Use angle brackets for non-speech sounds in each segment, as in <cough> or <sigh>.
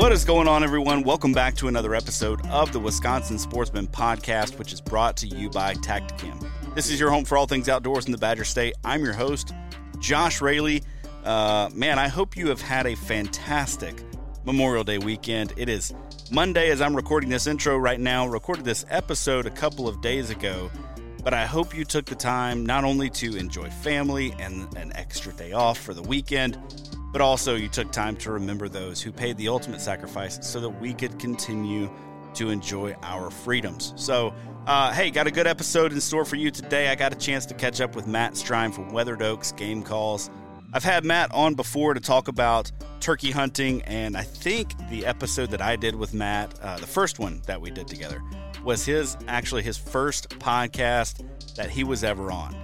What is going on, everyone? Welcome back to another episode of the Wisconsin Sportsman Podcast, which is brought to you by Tactacam. This is your home for all things outdoors in the Badger State. I'm your host, Josh Raley. Uh, man, I hope you have had a fantastic Memorial Day weekend. It is Monday as I'm recording this intro right now. Recorded this episode a couple of days ago, but I hope you took the time not only to enjoy family and an extra day off for the weekend, but also you took time to remember those who paid the ultimate sacrifice so that we could continue to enjoy our freedoms. So, uh, hey, got a good episode in store for you today. I got a chance to catch up with Matt Streim from Weathered Oaks Game Calls. I've had Matt on before to talk about turkey hunting, and I think the episode that I did with Matt, uh, the first one that we did together, was his actually his first podcast that he was ever on.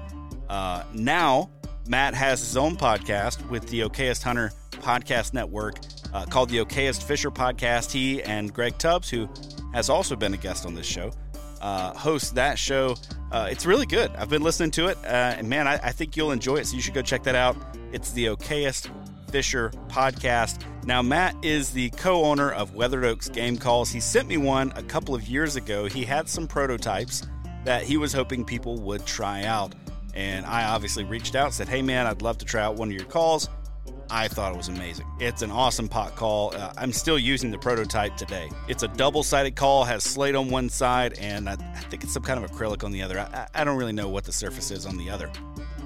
Uh, now Matt has his own podcast with the Okayest Hunter Podcast Network uh, called the Okayest Fisher Podcast. He and Greg Tubbs, who has also been a guest on this show, uh, host that show. Uh, it's really good. I've been listening to it, uh, and man, I, I, think you'll enjoy it. So you should go check that out. It's the Okayest Fisher Podcast. Now, Matt is the co owner of Weathered Oaks Game Calls. He sent me one a couple of years ago. He had some prototypes that he was hoping people would try out. And I obviously reached out, said, Hey man, I'd love to try out one of your calls. I thought it was amazing. It's an awesome pot call. Uh, I'm still using the prototype today. It's a double sided call, has slate on one side, and I, I, think it's some kind of acrylic on the other. I, I don't really know what the surface is on the other.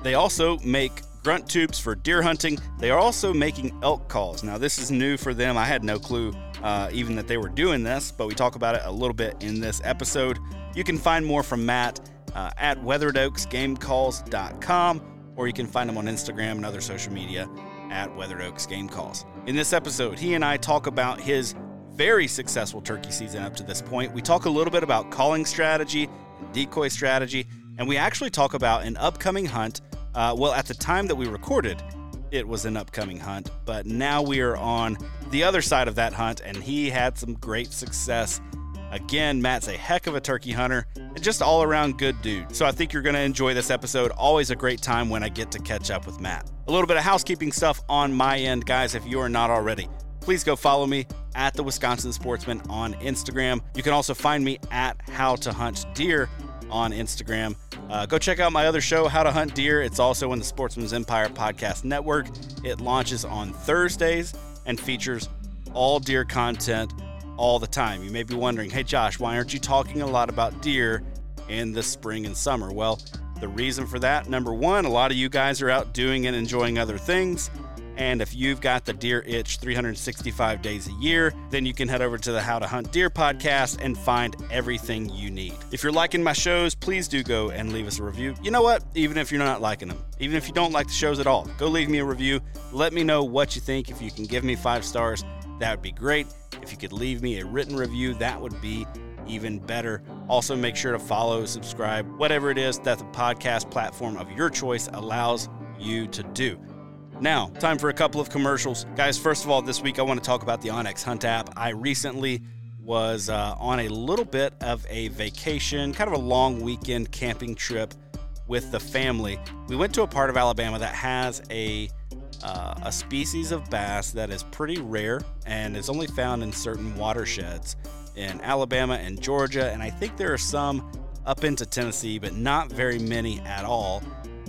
They also make grunt tubes for deer hunting. They are also making elk calls. Now, this is new for them. I had no clue uh, even that they were doing this, but we talk about it a little bit in this episode. You can find more from Matt uh, at weatheredoaksgamecalls.com, or you can find him on Instagram and other social media at Weathered Oaks Game Calls. In this episode, he and I talk about his very successful turkey season up to this point. We talk a little bit about calling strategy, decoy strategy, and we actually talk about an upcoming hunt. Uh, well, at the time that we recorded, it was an upcoming hunt, but now we are on the other side of that hunt, and he had some great success Again, Matt's a heck of a turkey hunter and just all around good dude. So I think you're going to enjoy this episode. Always a great time when I get to catch up with Matt. A little bit of housekeeping stuff on my end, guys, if you are not already. Please go follow me at the Wisconsin Sportsman on Instagram. You can also find me at How to Hunt Deer on Instagram. Uh, go check out my other show, How to Hunt Deer. It's also in the Sportsman's Empire Podcast Network. It launches on Thursdays and features all deer content all the time. You may be wondering, hey, Josh, why aren't you talking a lot about deer in the spring and summer? Well, the reason for that, number one, a lot of you guys are out doing and enjoying other things. And if you've got the deer itch 365 days a year, then you can head over to the How to Hunt Deer podcast and find everything you need. If you're liking my shows, please do go and leave us a review. You know what? Even if you're not liking them, even if you don't like the shows at all, go leave me a review. Let me know what you think. If you can give me five stars, that would be great. If you could leave me a written review, that would be even better. Also, make sure to follow, subscribe, whatever it is that the podcast platform of your choice allows you to do. Now, time for a couple of commercials. Guys, first of all, this week I want to talk about the onX Hunt app. I recently was uh, on a little bit of a vacation, kind of a long weekend camping trip with the family. We went to a part of Alabama that has a uh, a species of bass that is pretty rare and is only found in certain watersheds in Alabama and Georgia. And I think there are some up into Tennessee, but not very many at all.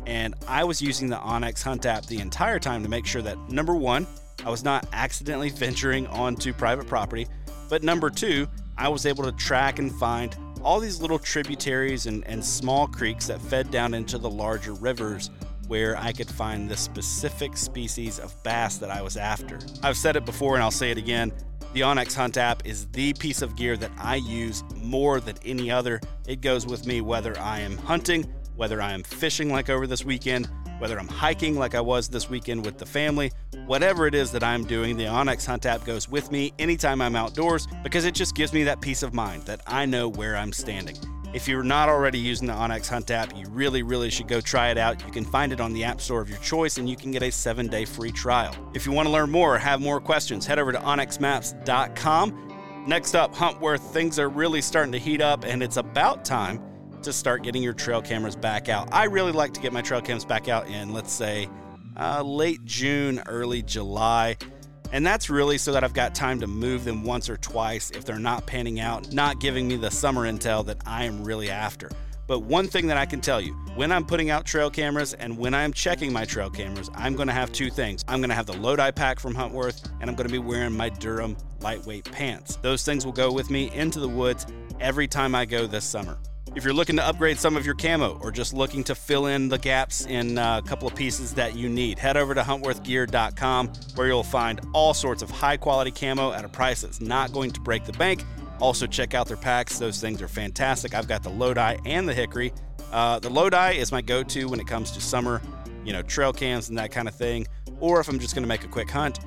And I was using the onX Hunt app the entire time to make sure that number one, I was not accidentally <laughs> venturing onto private property, but number two, I was able to track and find all these little tributaries and, and small creeks that fed down into the larger rivers where I could find the specific species of bass that I was after. I've said it before and I'll say it again The onX Hunt app is the piece of gear that I use more than any other. It goes with me whether I am hunting, whether I am fishing like over this weekend, whether I'm hiking like I was this weekend with the family, whatever it is that I'm doing, the onX Hunt app goes with me anytime I'm outdoors because it just gives me that peace of mind that I know where I'm standing. If you're not already using the onX Hunt app, you really, really should go try it out. You can find it on the App Store of your choice and you can get a seven day free trial. If you want to learn more or have more questions, head over to onxmaps.com. Next up, Huntworth, things are really starting to heat up and it's about time to start getting your trail cameras back out. I really like to get my trail cams back out in, let's say, uh, late June, early July. And that's really so that I've got time to move them once or twice if they're not panning out, not giving me the summer intel that I am really after. But one thing that I can tell you when I'm putting out trail cameras and when I'm checking my trail cameras, I'm to have two things. I'm to have the Lodi pack from Huntworth, and I'm to be wearing my Durham lightweight pants. Those things will go with me into the woods every time I go this summer. If you're looking to upgrade some of your camo or just looking to fill in the gaps in uh, a couple of pieces that you need, head over to huntworthgear.com where you'll find all sorts of high quality camo at a price that's not going to break the bank. Also, check out their packs. Those things are fantastic. I've got the Lodi and the Hickory. Uh, the Lodi is my go to when it comes to summer, you know, trail cams and that kind of thing. Or if I'm just going to make a quick hunt,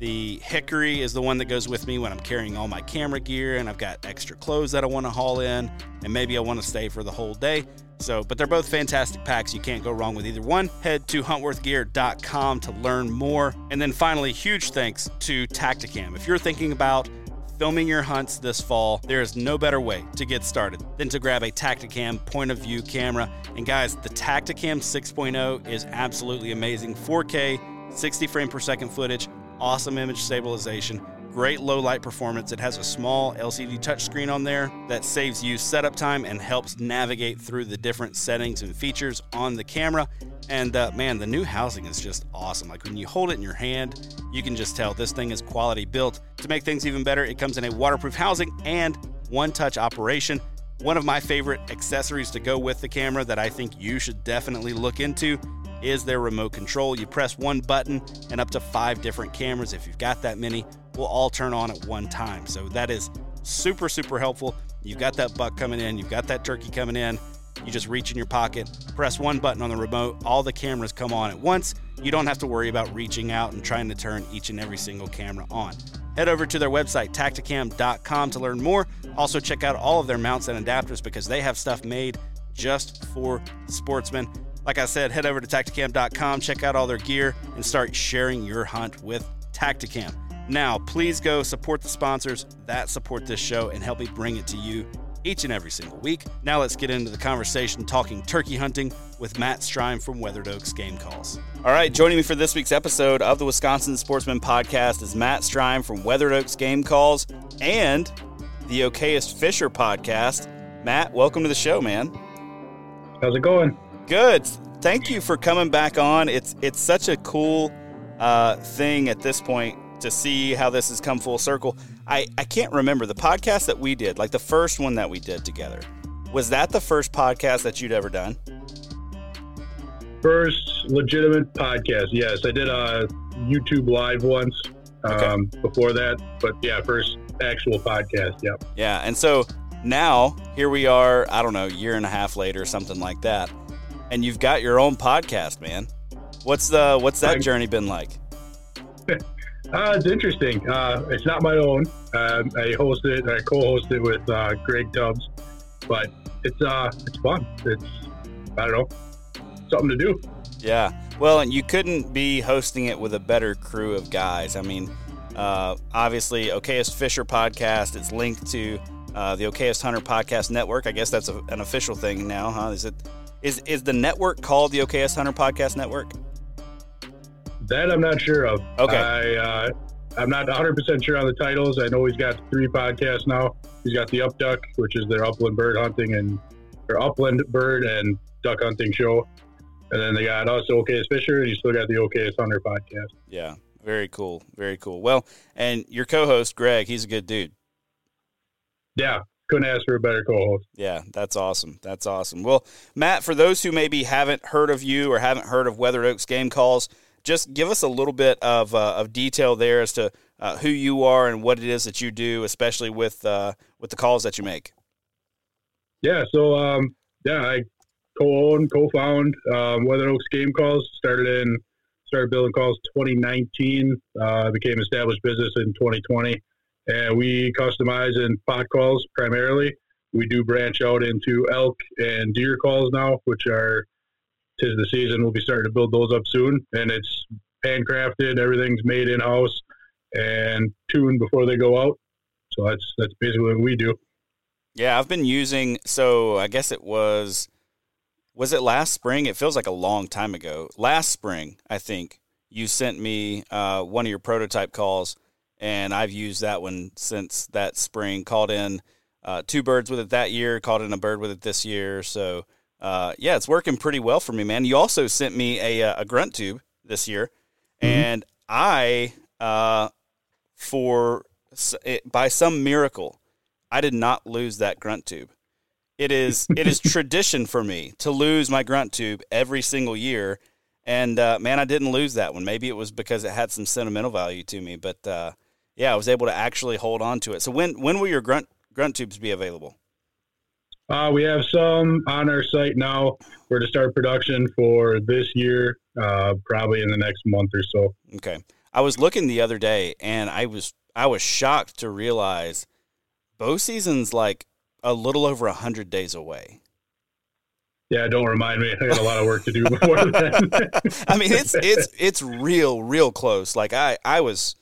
the Hickory is the one that goes with me when I'm carrying all my camera gear and I've got extra clothes that I want to haul in, and maybe I want to stay for the whole day. So, but they're both fantastic packs. You can't go wrong with either one. Head to huntworthgear.com to learn more. And then finally, huge thanks to Tactacam. If you're thinking about filming your hunts this fall, there is no better way to get started than to grab a Tactacam point of view camera. And guys, the Tactacam 6.0 is absolutely amazing. 4K, 60 frame per second footage, awesome image stabilization, great low light performance. It has a small LCD touchscreen on there that saves you setup time and helps navigate through the different settings and features on the camera. And uh, man, the new housing is just awesome. Like when you hold it in your hand, you can just tell this thing is quality built. To make things even better, it comes in a waterproof housing and one touch operation. One of my favorite accessories to go with the camera that I think you should definitely look into is their remote control. You press one button, and up to five different cameras, if you've got that many, will all turn on at one time. So that is super, super helpful. You've got that buck coming in, you've got that turkey coming in. You just reach in your pocket, press one button on the remote, all the cameras come on at once. You don't have to worry about reaching out and trying to turn each and every single camera on. Head over to their website, tactacam.com, to learn more. Also, check out all of their mounts and adapters because they have stuff made just for sportsmen. Like I said, head over to tactacam.com, check out all their gear, and start sharing your hunt with Tactacam. Now, please go support the sponsors that support this show and help me bring it to you each and every single week. Now, let's get into the conversation talking turkey hunting with Matt Streim from Weathered Oaks Game Calls. All right, joining me for this week's episode of the Wisconsin Sportsman Podcast is Matt Streim from Weathered Oaks Game Calls and the Okayest Fisher Podcast. Matt, welcome to the show, man. How's it going? Good. Thank you for coming back on. It's it's such a cool uh, thing at this point to see how this has come full circle. I, I can't remember the podcast that we did, like the first one that we did together. Was that the first podcast that you'd ever done? First legitimate podcast, yes. I did a YouTube live once um, before that, but yeah, first actual podcast, yep. Yeah, and so now here we are, I don't know, year and a half later, something like that and you've got your own podcast, man. What's the what's that journey been like? <laughs> Uh, it's interesting. Uh, it's not my own. Um, I host it. I co-host it with uh, Greg Tubbs, but it's uh, it's fun. It's I don't know, something to do. Yeah. Well, and you couldn't be hosting it with a better crew of guys. I mean, uh, obviously, Okayest Fisher podcast. It's linked to uh, the Okayest Hunter podcast network. I guess that's a, an official thing now, huh? Is it is is the network called the Okayest Hunter Podcast Network? That I'm not sure of. Okay. I, uh, I'm not 100 percent sure on the titles. I know he's got three podcasts now. He's got the Up Duck, which is their upland bird hunting and their upland bird and duck hunting show, and then they got us Okayest Fisher, and you still got the Okayest Hunter podcast. Yeah, very cool, very cool. Well, and your co-host Greg, he's a good dude. Yeah, couldn't ask for a better co-host. Yeah, that's awesome. That's awesome. Well, Matt, for those who maybe haven't heard of you or haven't heard of Weathered Oaks Game Calls, just give us a little bit of uh, of detail there as to uh, who you are and what it is that you do, especially with uh, with the calls that you make. Yeah, so um, yeah, I co-own, co-found um, Weather Oaks Game Calls. Started in started building calls 2019. Uh, became established business in 2020, and we customize in pot calls primarily. We do branch out into elk and deer calls now, which are tis the season. We'll be starting to build those up soon, and it's handcrafted. Everything's made in house and tuned before they go out. So that's that's basically what we do. Yeah, I've been using. So I guess it was was it last spring? It feels like a long time ago. Last spring, I think you sent me uh, one of your prototype calls, and I've used that one since that spring. Called in uh, two birds with it that year. Called in a bird with it this year. So uh, yeah, it's working pretty well for me, man. You also sent me a, uh, a grunt tube this year, mm-hmm. and I uh, for it, by some miracle, I did not lose that grunt tube. It is <laughs> it is tradition for me to lose my grunt tube every single year, and uh, man, I didn't lose that one. Maybe it was because it had some sentimental value to me, but uh, yeah, I was able to actually hold on to it. So when when will your grunt grunt tubes be available? Uh, we have some on our site now. We're to start production for this year, uh, probably in the next month or so. Okay, I was looking the other day, and I was I was shocked to realize bow season's like a little over a hundred days away. Yeah, don't remind me. I got a lot of work to do <laughs> before then. <laughs> I mean, it's it's it's real, real close. Like I I was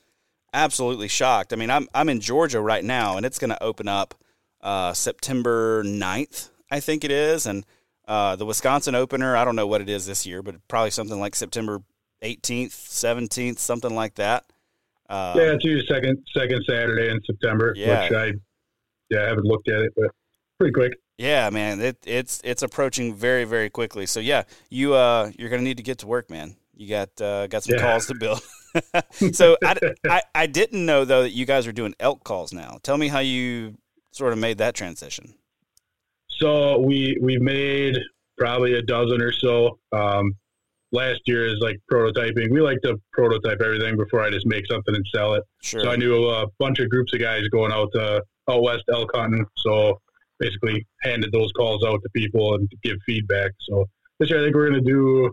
absolutely shocked. I mean, I'm I'm in Georgia right now, and it's going to open up uh, September 9th, I think it is, and uh, the Wisconsin opener. I don't know what it is this year, but probably something like September 18th, 17th, something like that. Um, yeah, it's usually second second Saturday in September, yeah. which I yeah, I haven't looked at it, but pretty quick. Yeah, man, it, it's it's approaching very very quickly. So yeah, you uh you're gonna need to get to work, man. You got uh, got some yeah. calls to build. <laughs> <laughs> so I, I I didn't know though that you guys are doing elk calls now. Tell me how you sort of made that transition. So we we made probably a dozen or so. Um, last year is like prototyping. We like to prototype everything before I just make something and sell it. Sure. So I knew a bunch of groups of guys going out to out west elk hunting. So basically handed those calls out to people and to give feedback. So this year I think we're going to do,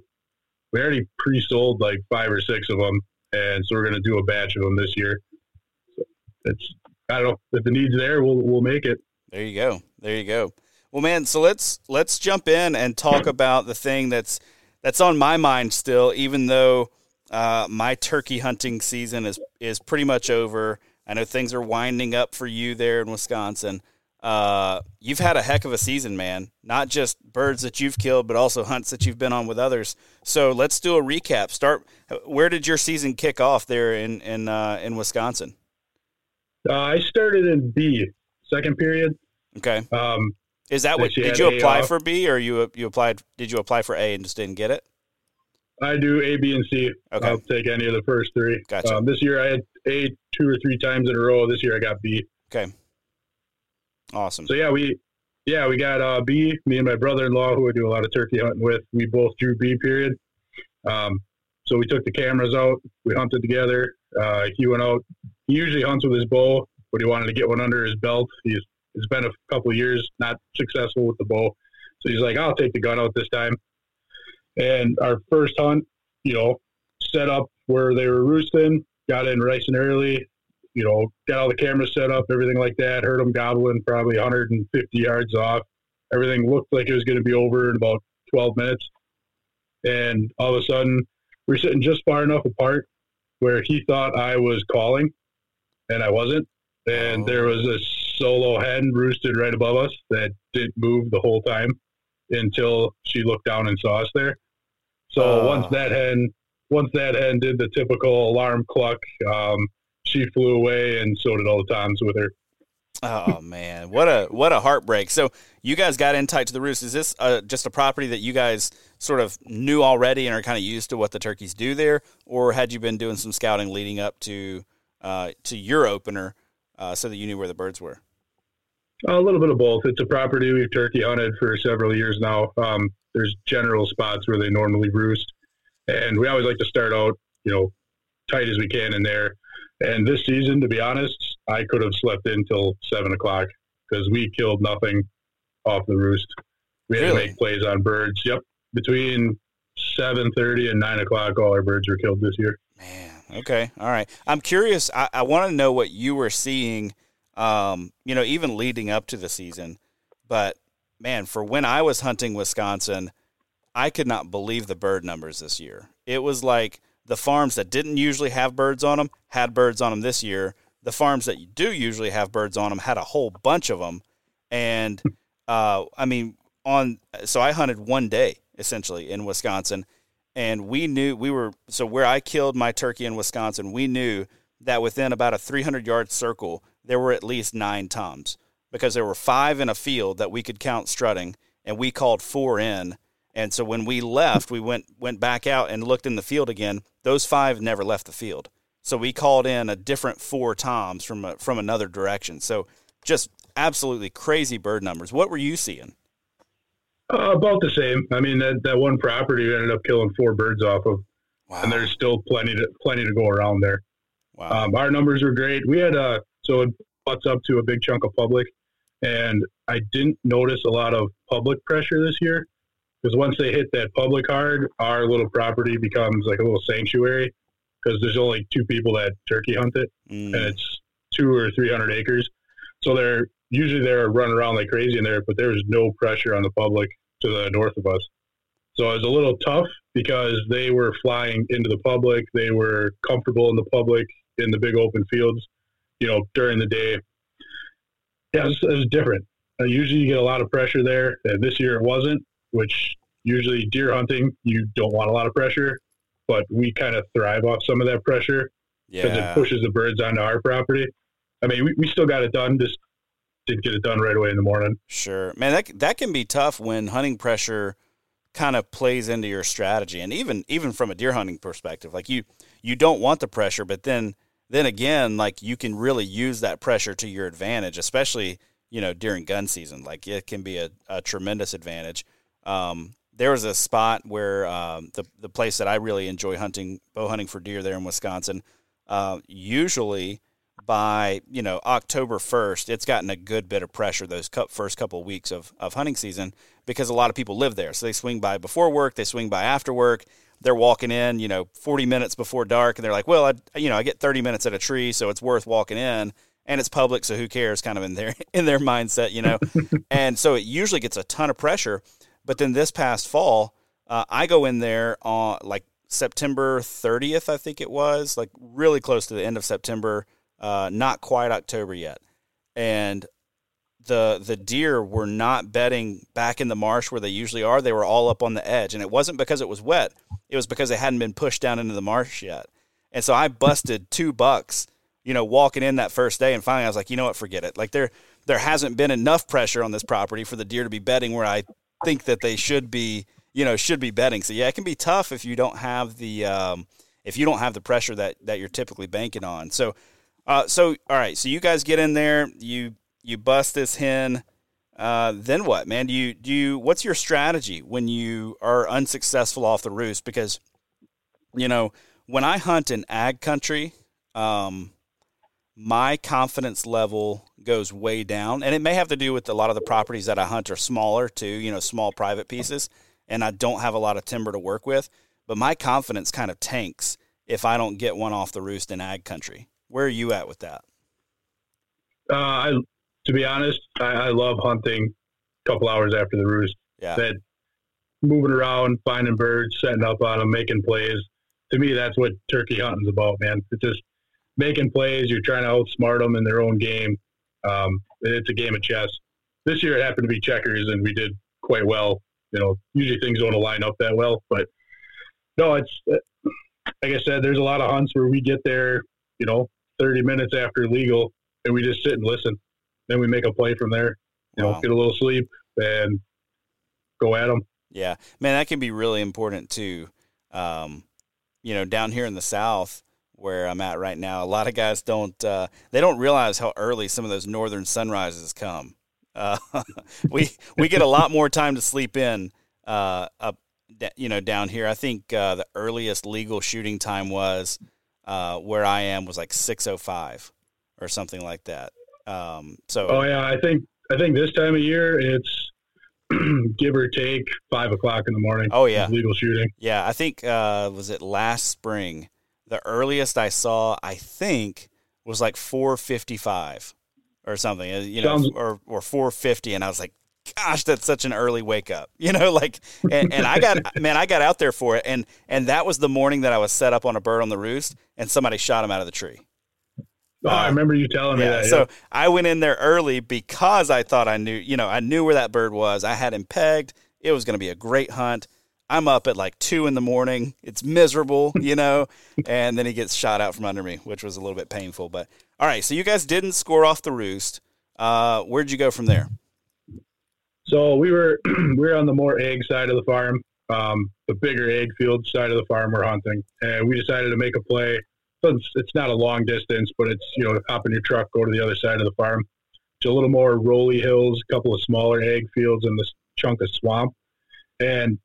we already pre-sold like five or six of them. And so we're going to do a batch of them this year. So it's, I don't know if the need's there, we'll, we'll make it. There you go. There you go. Well, man, so let's, let's jump in and talk about the thing that's, that's on my mind still, even though, uh, my turkey hunting season is, is pretty much over. I know things are winding up for you there in Wisconsin. Uh, you've had a heck of a season, man. Not just birds that you've killed, but also hunts that you've been on with others. So let's do a recap. Start. Where did your season kick off there in in uh, in Wisconsin? Uh, I started in B, second period. Okay. Um, Is that what? Did you apply for B, or you you applied? Did you apply for A and just didn't get it? I do A, B, and C. Okay. I'll take any of the first three. Gotcha. Um, this year I had A two or three times in a row. This year I got B. Okay. Awesome. So yeah, we yeah we got uh, B. Me and my brother-in-law, who I do a lot of turkey hunting with, we both drew B. Period. Um, so we took the cameras out. We hunted together. Uh, he went out. He usually hunts with his bow, but he wanted to get one under his belt. He's it's been a couple years not successful with the bow, so he's like, I'll take the gun out this time. And our first hunt, you know, set up where they were roosting, got in nice and early, you know, got all the cameras set up, everything like that. Heard them gobbling probably 150 yards off. Everything looked like it was going to be over in about 12 minutes. And all of a sudden, we are sitting just far enough apart where he thought I was calling and I wasn't. And oh. there was a solo hen roosted right above us that didn't move the whole time until she looked down and saw us there. So uh, once that hen, once that hen did the typical alarm cluck, um, she flew away, and so did all the times with her. oh <laughs> man, what a what a heartbreak! So you guys got in tight to the roost. Is this uh, just a property that you guys sort of knew already and are kind of used to what the turkeys do there, or had you been doing some scouting leading up to uh, to your opener uh, so that you knew where the birds were? A little bit of both. It's a property we've turkey hunted for several years now. Um, there's general spots where they normally roost. and we always like to start out, you know, tight as we can in there. And this season, to be honest, I could have slept in till seven o'clock because we killed nothing off the roost. We had Really? to make plays on birds. Yep, between seven thirty and nine o'clock, all our birds were killed this year. Man, okay, all right. I'm curious. I, I want to know what you were seeing. Um, you know, even leading up to the season, but man, for when I was hunting Wisconsin, I could not believe the bird numbers this year. It was like the farms that didn't usually have birds on them had birds on them this year. The farms that do usually have birds on them had a whole bunch of them, and uh, I mean, on so I hunted one day essentially in Wisconsin, and we knew we were so where I killed my turkey in Wisconsin, we knew that within about a 300 yard circle there were at least nine toms because there were five in a field that we could count strutting, and we called four in. And so when we left, we went went back out and looked in the field again. Those five never left the field. So we called in a different four toms from a, from another direction. So just absolutely crazy bird numbers. What were you seeing? Uh, about the same. I mean, that, that one property ended up killing four birds off of, Wow. and there's still plenty to plenty to go around there. wow. Um, our numbers were great. We had uh, so it butts up to a big chunk of public, and I didn't notice a lot of public pressure this year because once they hit that public hard, our little property becomes like a little sanctuary because there's only two people that turkey hunt it, Mm, and it's two or three hundred acres. So they're usually they're running around like crazy in there, but there was no pressure on the public to the north of us. So it was a little tough because they were flying into the public. They were comfortable in the public in the big open fields, you know, during the day. Yeah, it was, it was different. Uh, usually you get a lot of pressure there. And this year it wasn't, which usually deer hunting, you don't want a lot of pressure, but we kind of thrive off some of that pressure because yeah. it pushes the birds onto our property. I mean, we, we still got it done, just didn't get it done right away in the morning. Sure, man. That that can be tough when hunting pressure kind of plays into your strategy, and even even from a deer hunting perspective, like you you don't want the pressure, but then then again, like you can really use that pressure to your advantage, especially you know during gun season. Like it can be a, a tremendous advantage. Um, there was a spot where um, the the place that I really enjoy hunting bow hunting for deer there in Wisconsin. Uh, usually by you know October first, it's gotten a good bit of pressure those cou- first couple of weeks of, of hunting season because a lot of people live there. So they swing by before work, they swing by after work. They're walking in, you know, forty minutes before dark, and they're like, "Well, I, you know, I get thirty minutes at a tree, so it's worth walking in." And it's public, so who cares? Kind of in their <laughs> in their mindset, you know. <laughs> and so it usually gets a ton of pressure. But then this past fall, uh, I go in there on like September 30th, I think it was, like really close to the end of September, uh, not quite October yet. And the the deer were not bedding back in the marsh where they usually are. They were all up on the edge, and it wasn't because it was wet. It was because they hadn't been pushed down into the marsh yet. And so I busted two bucks, you know, walking in that first day, and finally I was like, you know what, forget it. Like there there hasn't been enough pressure on this property for the deer to be bedding where I think that they should be, you know, should be betting. So yeah, it can be tough if you don't have the um, if you don't have the pressure that that you're typically banking on. So uh, so all right, so you guys get in there, you you bust this hen. Uh, then what, man? Do you do you? What's your strategy when you are unsuccessful off the roost? Because you know when I hunt in ag country, um, my confidence level goes way down, and it may have to do with a lot of the properties that I hunt are smaller too. You know, small private pieces, and I don't have a lot of timber to work with. But my confidence kind of tanks if I don't get one off the roost in ag country. Where are you at with that? Uh, I, to be honest, I, I love hunting a couple hours after the roost. Yeah, That moving around, finding birds, setting up on them, making plays. To me, that's what turkey hunting's about, man. It's just making plays. You're trying to outsmart them in their own game. Um, it's a game of chess. This year it happened to be checkers, and we did quite well. You know, usually things don't line up that well, but no, it's like I said. There's a lot of hunts where we get there, you know, 30 minutes after legal, and we just sit and listen. Then we make a play from there. You know, get a little sleep and go at them. Yeah, man, that can be really important too. Um, you know, down here in the South, where I'm at right now, a lot of guys don't uh, they don't realize how early some of those northern sunrises come. Uh, <laughs> we we get a lot more time to sleep in uh, up you know, down here. I think uh, the earliest legal shooting time was uh, where I am was like six oh five or something like that. Um, so, oh yeah, I think I think this time of year it's <clears throat> give or take five o'clock in the morning. Oh yeah, legal shooting. Yeah, I think uh, was it last spring. The earliest I saw, I think, was like four fifty five or something. Uh, you know, Sounds- or or four fifty, and I was like, gosh, that's such an early wake up. <laughs> You know, like, and, and I got, <laughs> man, I got out there for it. And, and that was the morning that I was set up on a bird on the roost and somebody shot him out of the tree. Oh, I remember you telling yeah, me that. Yeah. So I went in there early because I thought I knew, you know, I knew where that bird was. I had him pegged. It was going to be a great hunt. I'm up at like two in the morning. It's miserable, you know, <laughs> and then he gets shot out from under me, which was a little bit painful. But all right, so you guys didn't score off the roost. Uh, where'd you go from there? So we were <clears throat> we were on the more ag side of the farm, um, the bigger ag field side of the farm we're hunting, and we decided to make a play so it's, it's not a long distance, but it's, you know, hop in your truck, go to the other side of the farm. It's a little more rolly hills, a couple of smaller ag fields, and this chunk of swamp. And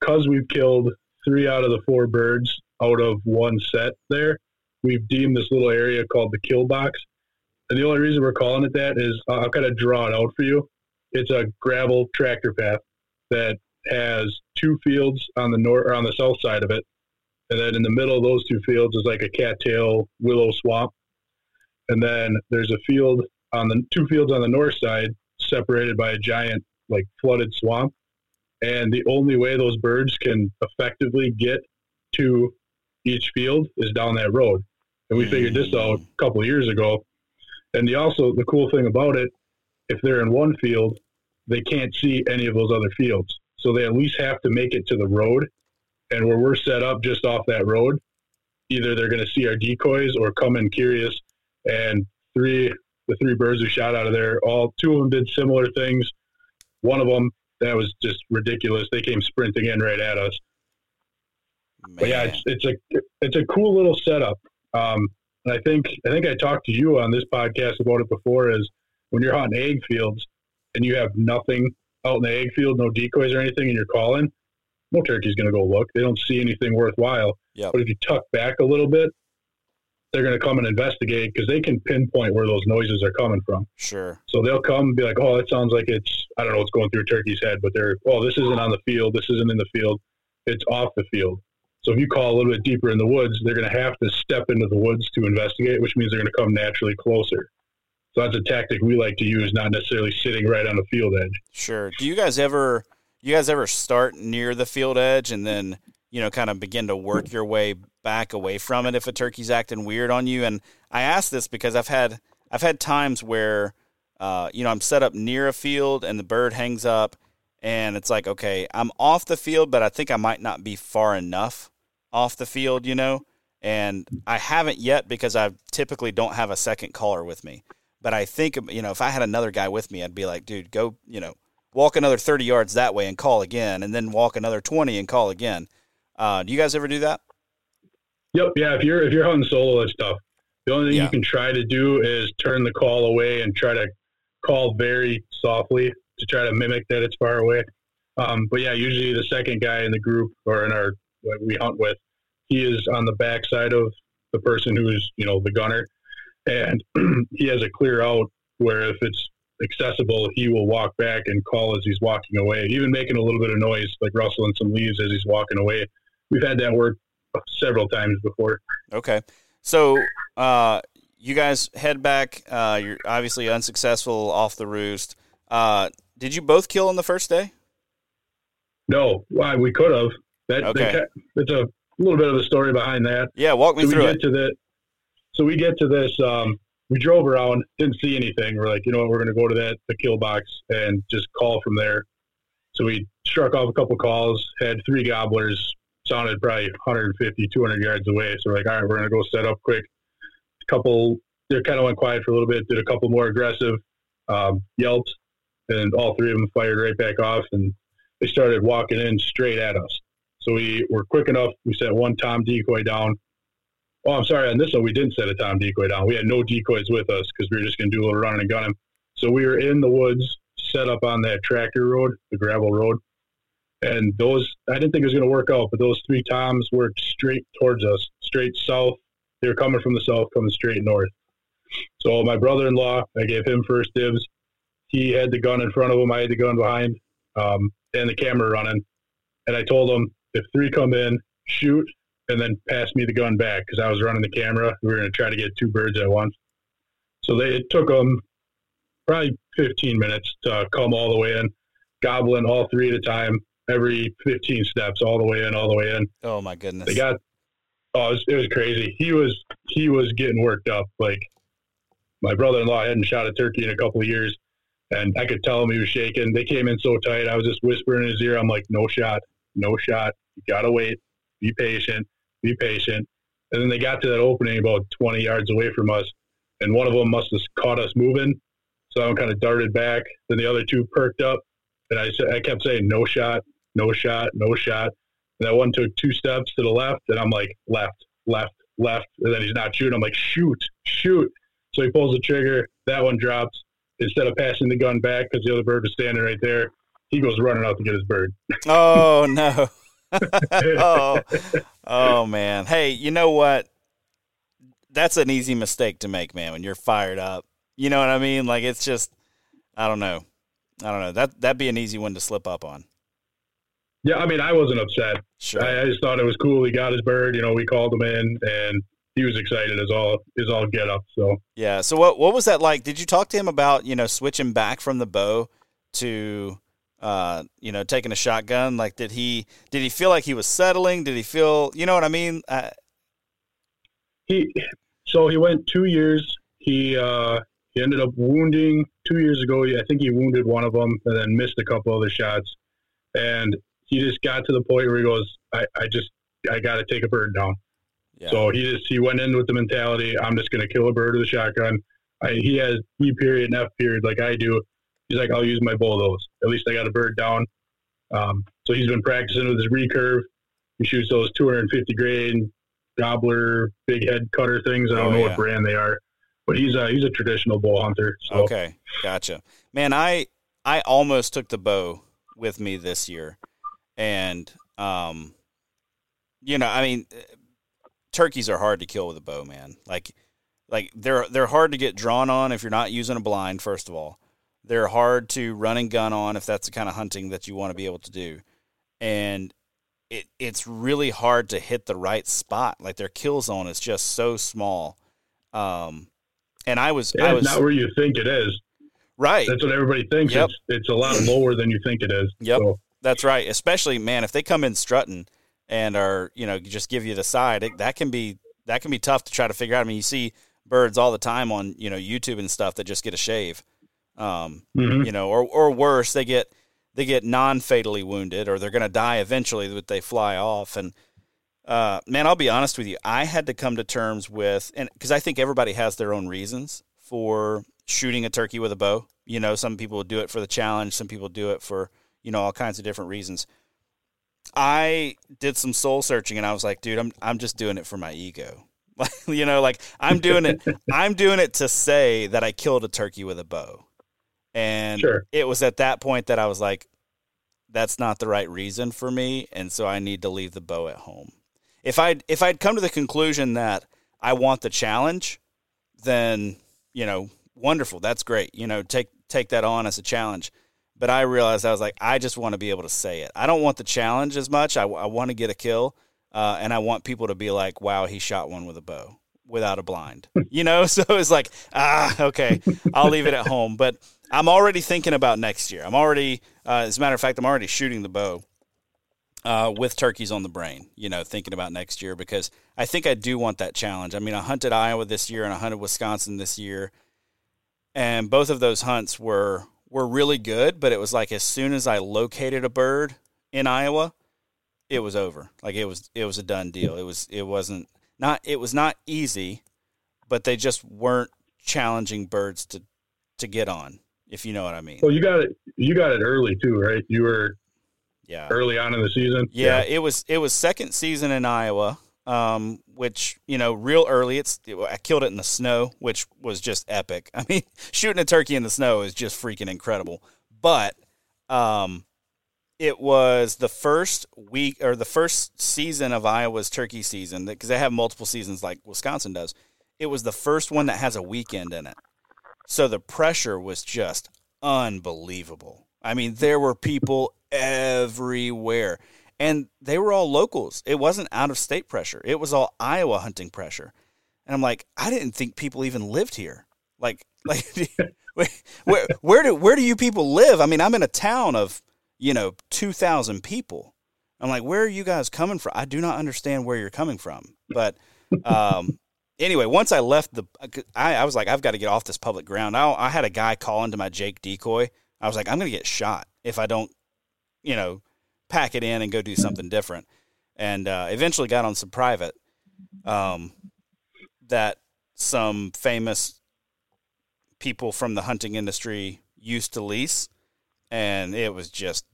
because we've killed three out of the four birds out of one set there, we've deemed this little area called the kill box. And the only reason we're calling it that is I'll kind of draw it out for you. It's a gravel tractor path that has two fields on the north or on the south side of it and then in the middle of those two fields is like a cattail willow swamp. And then there's a field on the two fields on the north side separated by a giant like flooded swamp. And the only way those birds can effectively get to each field is down that road. And we figured this mm. out a couple of years ago. And the also the cool thing about it, if they're in one field, they can't see any of those other fields. So they at least have to make it to the road and where we're set up just off that road, either they're going to see our decoys or come in curious. And three, the three birds who shot out of there, all two of them did similar things. One of them that was just ridiculous. They came sprinting in right at us. Man. But yeah, it's, it's a it's a cool little setup. Um, and I think I think I talked to you on this podcast about it before. Is when you're hunting ag fields and you have nothing out in the ag field, no decoys or anything, and you're calling, no turkey's going to go look. They don't see anything worthwhile. Yep. But if you tuck back a little bit, they're going to come and investigate because they can pinpoint where those noises are coming from. Sure. So they'll come and be like, "Oh, it sounds like it's I don't know what's going through a turkey's head, but they're oh, this isn't on the field. This isn't in the field. It's off the field." So if you call a little bit deeper in the woods, they're going to have to step into the woods to investigate, which means they're going to come naturally closer. So that's a tactic we like to use, not necessarily sitting right on the field edge. Sure. Do you guys ever you guys ever start near the field edge and then you know kind of begin to work your way back away from it if a turkey's acting weird on you and i ask this because i've had i've had times where uh, you know i'm set up near a field and the bird hangs up and it's like okay i'm off the field but i think i might not be far enough off the field you know and i haven't yet because i typically don't have a second caller with me but i think you know if i had another guy with me i'd be like dude go you know walk another 30 yards that way and call again, and then walk another 20 and call again. Uh, do you guys ever do that? Yep. Yeah. If you're if you're hunting solo, it's tough. The only thing yeah. you can try to do is turn the call away and try to call very softly to try to mimic that it's far away. Um, but yeah, usually the second guy in the group or in our what we hunt with, he is on the backside of the person who's you know the gunner, and <clears throat> he has a clear out where if it's accessible, he will walk back and call as he's walking away, even making a little bit of noise, like rustling some leaves as he's walking away. We've had that work several times before. Okay. So, uh, you guys head back. Uh, you're obviously unsuccessful off the roost. Uh, did you both kill on the first day? No, well, we could have. That, okay. it's a little bit of a story behind that. Yeah, walk me so through we get it. To the, so we get to this. Um, we drove around, didn't see anything. We're like, you know what, we're going to go to that the kill box and just call from there. So we struck off a couple calls, had three gobblers, sounded probably 150, 200 yards away. So we're like, all right, we're going to go set up quick. A couple, they kind of went quiet for a little bit, did a couple more aggressive um, yelps, and all three of them fired right back off, and they started walking in straight at us. So we were quick enough. We set one Tom decoy down, Oh, I'm sorry. On this one, we didn't set a Tom decoy down. We had no decoys with us because we were just going to do a little running and gun So we were in the woods, set up on that tractor road, the gravel road, and those I didn't think it was going to work out, but those three toms worked straight towards us, straight south. They were coming from the south, coming straight north. So my brother-in-law, I gave him first dibs. He had the gun in front of him. I had the gun behind, um, and the camera running. And I told him if three come in, shoot, and then pass me the gun back because I was running the camera. We were going to try to get two birds at once. So they it took them probably 15 minutes to come all the way in, gobbling all three at a time, every 15 steps, all the way in, all the way in. Oh my goodness! They got oh, it was, it was crazy. He was he was getting worked up. Like my brother-in-law hadn't shot a turkey in a couple of years, and I could tell him he was shaking. They came in so tight. I was just whispering in his ear. I'm like, no shot, no shot. You gotta wait. Be patient. Be patient. And then they got to that opening about 20 yards away from us, and one of them must have caught us moving. So I kind of darted back. Then the other two perked up, and I I kept saying, "No shot, no shot, no shot." And that one took two steps to the left, and I'm like, "Left, left, left." And then he's not shooting. I'm like, "Shoot, shoot!" So he pulls the trigger. That one drops. Instead of passing the gun back because the other bird was standing right there, he goes running out to get his bird. <laughs> Oh no! <laughs> oh, oh man. Hey, you know what? That's an easy mistake to make, man. When you're fired up, you know what I mean? Like it's just, I don't know, I don't know. That that'd be an easy one to slip up on. Yeah, I mean, I wasn't upset. Sure. I, I just thought it was cool. He got his bird. You know, we called him in, and he was excited as all as all get up. So Yeah. So what what was that like? Did you talk to him about you know switching back from the bow to uh you know taking a shotgun? Like did he did he feel like he was settling? Did he feel you know what I mean? Uh, he so he went two years. He uh he ended up wounding two years ago. I think he wounded one of them and then missed a couple other shots. And he just got to the point where he goes, I, I just I got to take a bird down. yeah. So he just he went in with the mentality, I'm just going to kill a bird with a shotgun. I, he has E period and F period like I do. He's like, I'll use my bulldoze. At least I got a bird down. Um, so he's been practicing with his recurve. He shoots those 250 grain gobbler, big head cutter things. I don't Oh, know yeah. what brand they are, but he's a he's a traditional bow hunter. So Okay, gotcha. Man, I I almost took the bow with me this year, and um, you know, I mean, turkeys are hard to kill with a bow, man. Like, like they're they're hard to get drawn on if you're not using a blind. First of all, they're hard to run and gun on if that's the kind of hunting that you want to be able to do, and it it's really hard to hit the right spot. Like their kill zone is just so small. Um, and I was I was not where you think it is. right. That's what everybody thinks. Yep. It's it's a lot lower than you think it is. Yep. So, That's right. Especially, man, if they come in strutting and are, you know, just give you the side, it, that can be that can be tough to try to figure out. I mean, you see birds all the time on, you know, YouTube and stuff that just get a shave, um, mhm. you know, or or worse, they get they get non fatally wounded, or they're going to die eventually, but they fly off. And uh, man, I'll be honest with you, I had to come to terms with, and because I think everybody has their own reasons for shooting a turkey with a bow. You know, some people do it for the challenge, some people do it for you know all kinds of different reasons. I did some soul searching, and I was like, dude, I'm I'm just doing it for my ego. <laughs> Like you know, like I'm doing it. <laughs> I'm doing it to say that I killed a turkey with a bow. And Sure. it was at that point that I was like, that's not the right reason for me, and so I need to leave the bow at home. If I'd if I'd come to the conclusion that I want the challenge, then you know, wonderful, that's great. You know, take take that on as a challenge. But I realized I was like, I just want to be able to say it. I don't want the challenge as much. I, I want to get a kill, uh, and I want people to be like, "Wow, he shot one with a bow without a blind." <laughs> you know, <laughs> so it's like, ah, okay, I'll leave it at home. But I'm already thinking about next year. I'm already, uh, as a matter of fact, I'm already shooting the bow uh, with turkeys on the brain. You know, thinking about next year because I think I do want that challenge. I mean, I hunted Iowa this year and I hunted Wisconsin this year, and both of those hunts were were really good. But it was like as soon as I located a bird in Iowa, it was over. Like it was it was a done deal. It was it wasn't not it was not easy, but they just weren't challenging birds to to get on. If you know what I mean. Well, you got it. You got it early too, right? You were Yeah. early on in the season. Yeah, it was it was second season in Iowa, um, which you know real early. It's I killed it in the snow, which was just epic. <laughs> I mean, shooting a turkey in the snow is just freaking incredible. But um, it was the first week or the first season of Iowa's turkey season because they have multiple seasons like Wisconsin does. It was the first one that has a weekend in it. So the pressure was just unbelievable. I mean, there were people everywhere and they were all locals. It wasn't out of state pressure. It was all Iowa hunting pressure. And I'm like, I didn't think people even lived here. Like, <laughs> like, where, where do where do you people live? I mean, I'm in a town of you know two thousand people. I'm like, where are you guys coming from? I do not understand where you're coming from. But um, anyway, once I left the, I, I was like, I've got to get off this public ground. I, I had a guy call into my Jake decoy. I was like, I'm going to get shot if I don't, you know, pack it in and go do something different. And uh, eventually got on some private um, that some famous people from the hunting industry used to lease, and it was just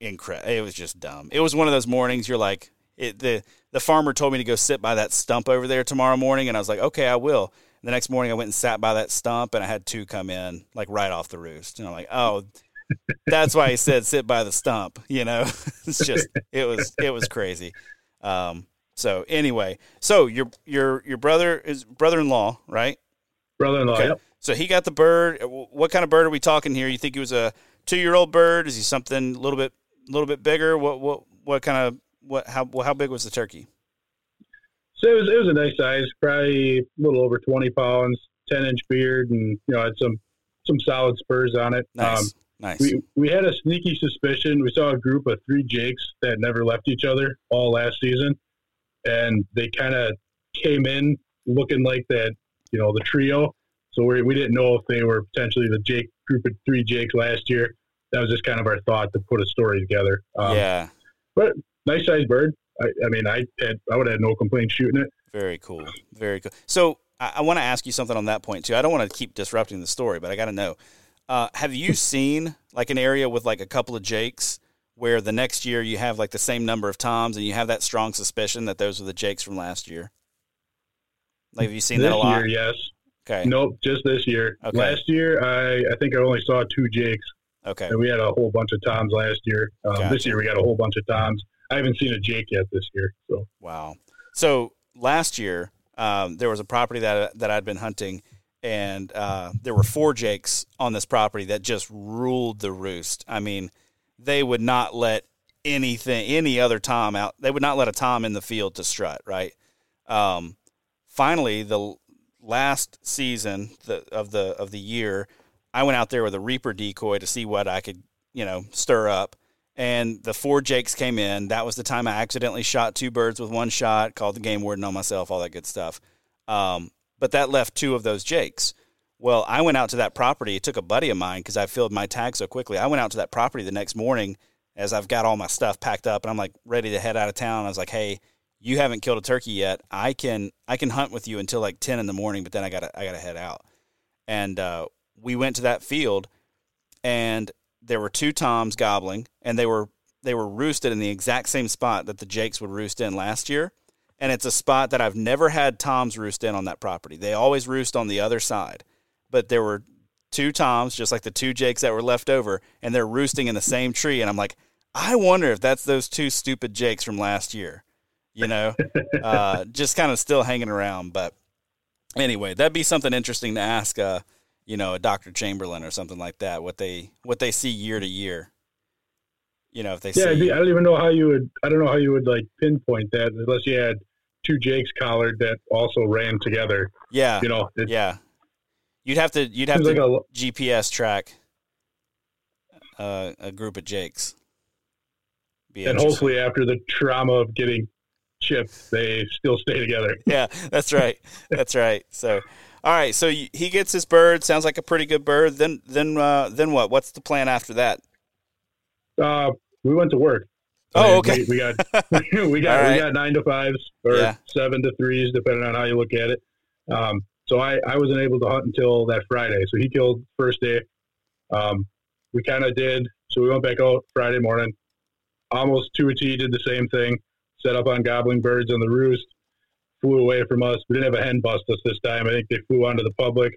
incredible. It was just dumb. It was one of those mornings you're like, it, the the farmer told me to go sit by that stump over there tomorrow morning, and I was like, okay, I will. The next morning, I went and sat by that stump, and I had two come in like right off the roost, and I'm like, oh, that's why he said sit by the stump. You know, <laughs> it's just it was it was crazy. Um, so anyway, so your your your brother is brother-in-law, right? Brother-in-law. Okay. Yep. So he got the bird. What kind of bird are we talking here? You think he was a two-year-old bird? Is he something a little bit a little bit bigger? What what what kind of what how how big was the turkey? So it was it was a nice size, probably a little over twenty pounds, ten inch beard, and you know had some some solid spurs on it. Nice. Um, nice. We we had a sneaky suspicion. We saw a group of three Jakes that never left each other all last season, and they kind of came in looking like that, you know, the trio. So we, we didn't know if they were potentially the Jake group of three Jakes last year. That was just kind of our thought to put a story together. Um, yeah. But nice sized bird. I, I, mean, I had I would have no complaint shooting it. Very cool. Very cool. So I, I want to ask you something on that point too. I don't want to keep disrupting the story, but I got to know. Uh, have you seen like an area with like a couple of Jakes where the next year you have like the same number of toms and you have that strong suspicion that those are the Jakes from last year? Like, have you seen this that a lot? Year, yes. Okay. Nope, just this year. Okay. Last year, I I think I only saw two Jakes. Okay. And we had a whole bunch of toms last year. Um, gotcha. This year we got a whole bunch of toms. I haven't seen a Jake yet this year. So. Wow. So last year um, there was a property that that I'd been hunting, and uh, there were four Jakes on this property that just ruled the roost. I mean they would not let anything, any other Tom out. They would not let a Tom in the field to strut, right? Um, finally, the last season of the of the year, I went out there with a Reaper decoy to see what I could, you know, stir up. And the four Jakes came in. That was the time I accidentally shot two birds with one shot, called the game warden on myself, all that good stuff. Um, but that left two of those Jakes. Well, I went out to that property. It took a buddy of mine because I filled my tag so quickly. I went out to that property the next morning as I've got all my stuff packed up and I'm like ready to head out of town. I was like, "Hey, you haven't killed a turkey yet. I can I can hunt with you until like ten in the morning, but then I gotta I gotta head out." And uh, we went to that field, and there were two toms gobbling, and they were they were roosted in the exact same spot that the jakes would roost in last year. And it's a spot that I've never had toms roost in on that property. They always roost on the other side but there were two toms, just like the two jakes that were left over, and they're roosting in the same tree. And I'm like, I wonder if that's those two stupid jakes from last year. You know, <laughs> uh, just kind of still hanging around. But anyway, that'd be something interesting to ask. Uh, you know, a Dr. Chamberlain or something like that. What they what they see year to year. You know, if they yeah, see, I don't even know how you would. I don't know how you would like pinpoint that unless you had two Jakes collared that also ran together. Yeah, you know, yeah. You'd have to you'd have to like a, GPS track uh, a group of Jakes. Be and hopefully, after the trauma of getting chipped, they still stay together. <laughs> yeah, that's right. That's right. So, all right. So he gets his bird. Sounds like a pretty good bird. Then, then, uh, then what? What's the plan after that? Uh, we went to work. Oh, okay. We, we got <laughs> <laughs> we got right. we got nine to fives or yeah. seven to threes, depending on how you look at it. Um, so I, I wasn't able to hunt until that Friday. So he killed first day. Um, we kind of did. So we went back out Friday morning. Almost to a T did the same thing. Set up on gobbling birds on the roost. Flew away from us. We didn't have a hen bust us this time. I think they flew onto the public.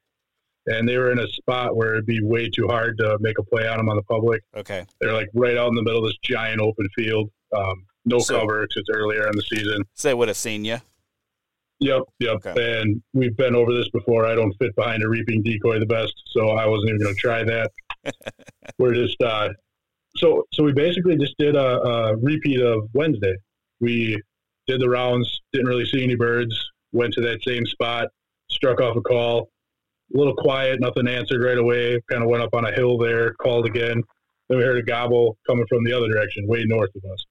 And they were in a spot where it'd be way too hard to make a play on them on the public. Okay. They're like right out in the middle of this giant open field. Um, no So- cover because it's earlier in the season. So they would have seen you. Yep, yep. Okay. And we've been over this before. I don't fit behind a Reaper decoy the best, so I wasn't even going to try that. <laughs> We're just uh, so so we basically just did a, a repeat of Wednesday. We did the rounds, didn't really see any birds. Went to that same spot, struck off a call. A little quiet, nothing answered right away. Kind of went up on a hill there, called again. Then we heard a gobble coming from the other direction, way north of us.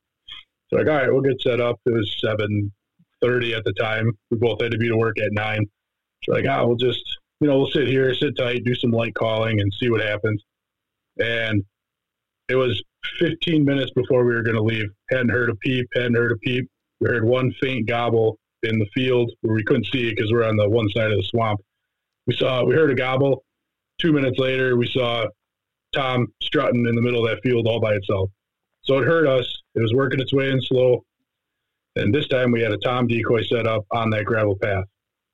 So like, all right, we'll get set up. It was seven thirty at the time. We both had to be to work at nine. So like, ah, we'll just you know we'll sit here, sit tight, do some light calling, and see what happens. And it was 15 minutes before we were going to leave. Hadn't heard a peep. Hadn't heard a peep. We heard one faint gobble in the field where we couldn't see it because we're on the one side of the swamp. We saw we heard a gobble. Two minutes later, we saw Tom strutting in the middle of that field all by itself. So it hurt us. It was working its way in slow. And this time we had a Tom decoy set up on that gravel path.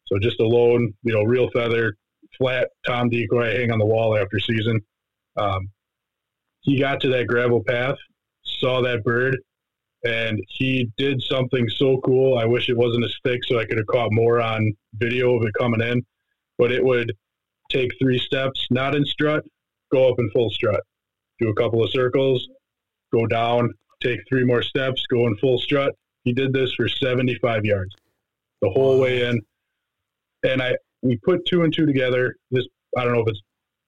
So just a lone, you know, real feather, flat Tom decoy hang on the wall after season. Um, he got to that gravel path, saw that bird, and he did something so cool. I wish it wasn't as thick so I could have caught more on video of it coming in. But it would take three steps, not in strut, go up in full strut, do a couple of circles, go down, take three more steps, go in full strut. He did this for 75 yards, the whole way in. And I we put two and two together. This I don't know if it's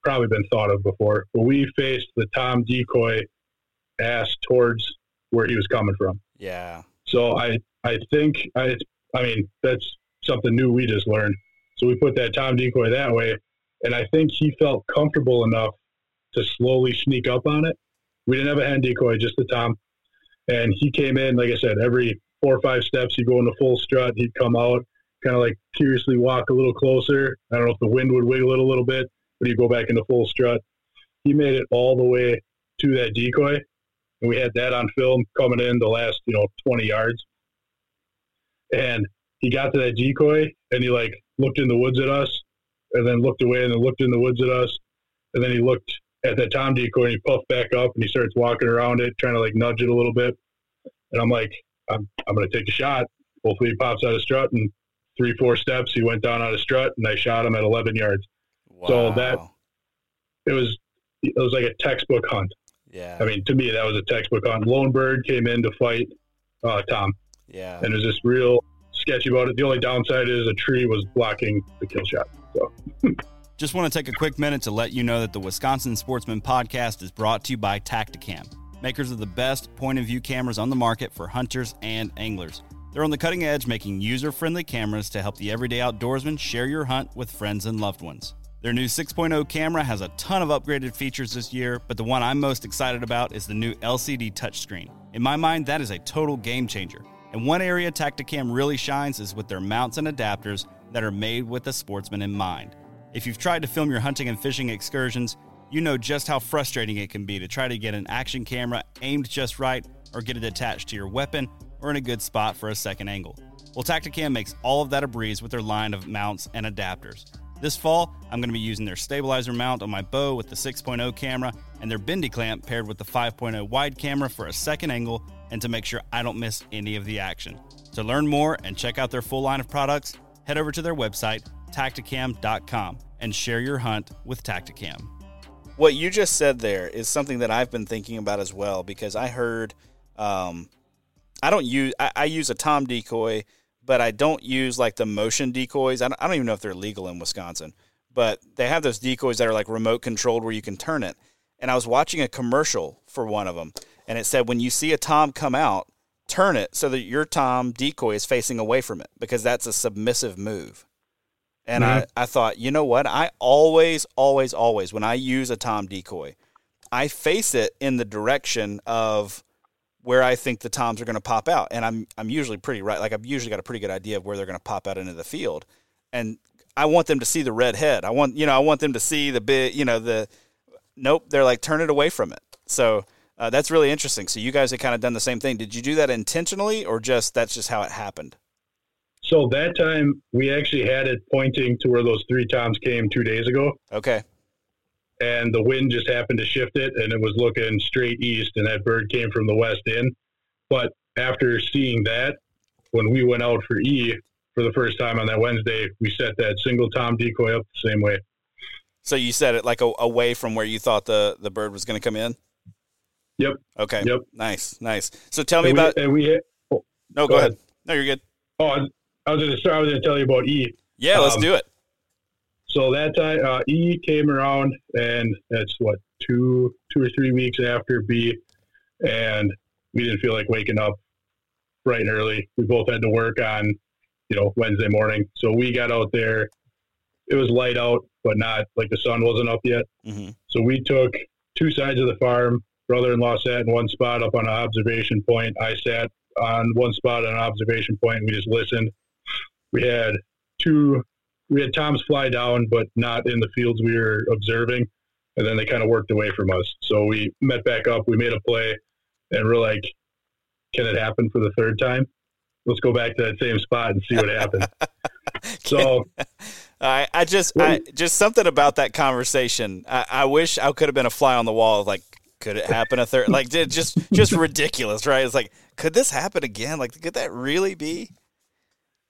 probably been thought of before, but we faced the Tom decoy ass towards where he was coming from. Yeah. So I I think I I mean that's something new we just learned. So we put that Tom decoy that way, and I think he felt comfortable enough to slowly sneak up on it. We didn't have a hen decoy, just the Tom, and he came in like I said every four or five steps. He'd go into full strut. He'd come out, kind of like curiously walk a little closer. I don't know if the wind would wiggle it a little bit, but he'd go back into full strut. He made it all the way to that decoy, and we had that on film coming in the last you know 20 yards and he got to that decoy and he like looked in the woods at us and then looked away and then looked in the woods at us and then he looked at that tom decoy and he puffed back up and he starts walking around it trying to like nudge it a little bit and i'm like i'm, I'm going to take a shot hopefully he pops out of strut and three four steps he went down out of strut and i shot him at 11 yards Wow. So that- it was it was like a textbook hunt Yeah. i mean to me that was a textbook hunt lone bird came in to fight uh, tom yeah. and it was just real sketchy about it. The only downside is a tree was blocking the kill shot. So <laughs> Just want to take a quick minute to let you know that the Wisconsin Sportsman Podcast is brought to you by Tactacam, makers of the best point of view cameras on the market for hunters and anglers. They're on the cutting edge, making user friendly cameras to help the everyday outdoorsman share your hunt with friends and loved ones. Their new 6.0 camera has a ton of upgraded features this year, but the one I'm most excited about is the new LCD touchscreen. In my mind, that is a total game changer. And one area Tactacam really shines is with their mounts and adapters that are made with the sportsman in mind. If you've tried to film your hunting and fishing excursions, you know just how frustrating it can be to try to get an action camera aimed just right or get it attached to your weapon or in a good spot for a second angle. Well, Tactacam makes all of that a breeze with their line of mounts and adapters. This fall, I'm going to be using their stabilizer mount on my bow with the 6.0 camera and their bendy clamp paired with the 5.0 wide camera for a second angle and to make sure I don't miss any of the action. To learn more and check out their full line of products, head over to their website, tactacam.com, and share your hunt with Tactacam. What you just said there is something that I've been thinking about as well because I heard, um, I don't use, I, I use a Tom decoy, but I don't use like the motion decoys. I don't, I don't even know if they're legal in Wisconsin, but they have those decoys that are like remote controlled where you can turn it. And I was watching a commercial for one of them, and it said when you see a Tom come out, turn it so that your Tom decoy is facing away from it because that's a submissive move. And I, I thought, you know what? I always, always, always, when I use a Tom decoy, I face it in the direction of where I think the toms are going to pop out, and I'm I'm usually pretty right. Like I've usually got a pretty good idea of where they're going to pop out into the field, and I want them to see the red head. I want you know I want them to see the big you know the nope. They're like turn it away from it. So uh, that's really interesting. So you guys have kind of done the same thing. Did you do that intentionally, or just that's just how it happened? So that time we actually had it pointing to where those three toms came two days ago, Okay. and the wind just happened to shift it, and it was looking straight east, and that bird came from the west in. But after seeing that, when we went out for E for the first time on that Wednesday, we set that single tom decoy up the same way. So you set it like a, away from where you thought the, the bird was going to come in? Yep. Okay. Yep. Nice. Nice. So tell me and about. we, and we no, go, go ahead. ahead. No, you're good. oh, I was- going to start. I was going to tell you about E. Yeah, let's Um, do it. So that time, uh, E came around, and that's what two, two or three weeks after B, and we didn't feel like waking up bright and early. We both had to work on, you know, Wednesday morning. So we got out there. It was light out, but not like the sun wasn't up yet. hmm So we took two sides of the farm. Brother-in-law sat in one spot up on an observation point. I sat on one spot on an observation point. And we just listened. We had two. We had toms fly down, but not in the fields we were observing. And then they kind of worked away from us. So we met back up. We made a play, and we're like, "Can it happen for the third time? Let's go back to that same spot and see what happens." <laughs> so I, I just, I just something about that conversation. I, I wish I could have been a fly on the wall. Like, could it happen a third? Like, it just, just ridiculous, right? It's like, could this happen again? Like, could that really be?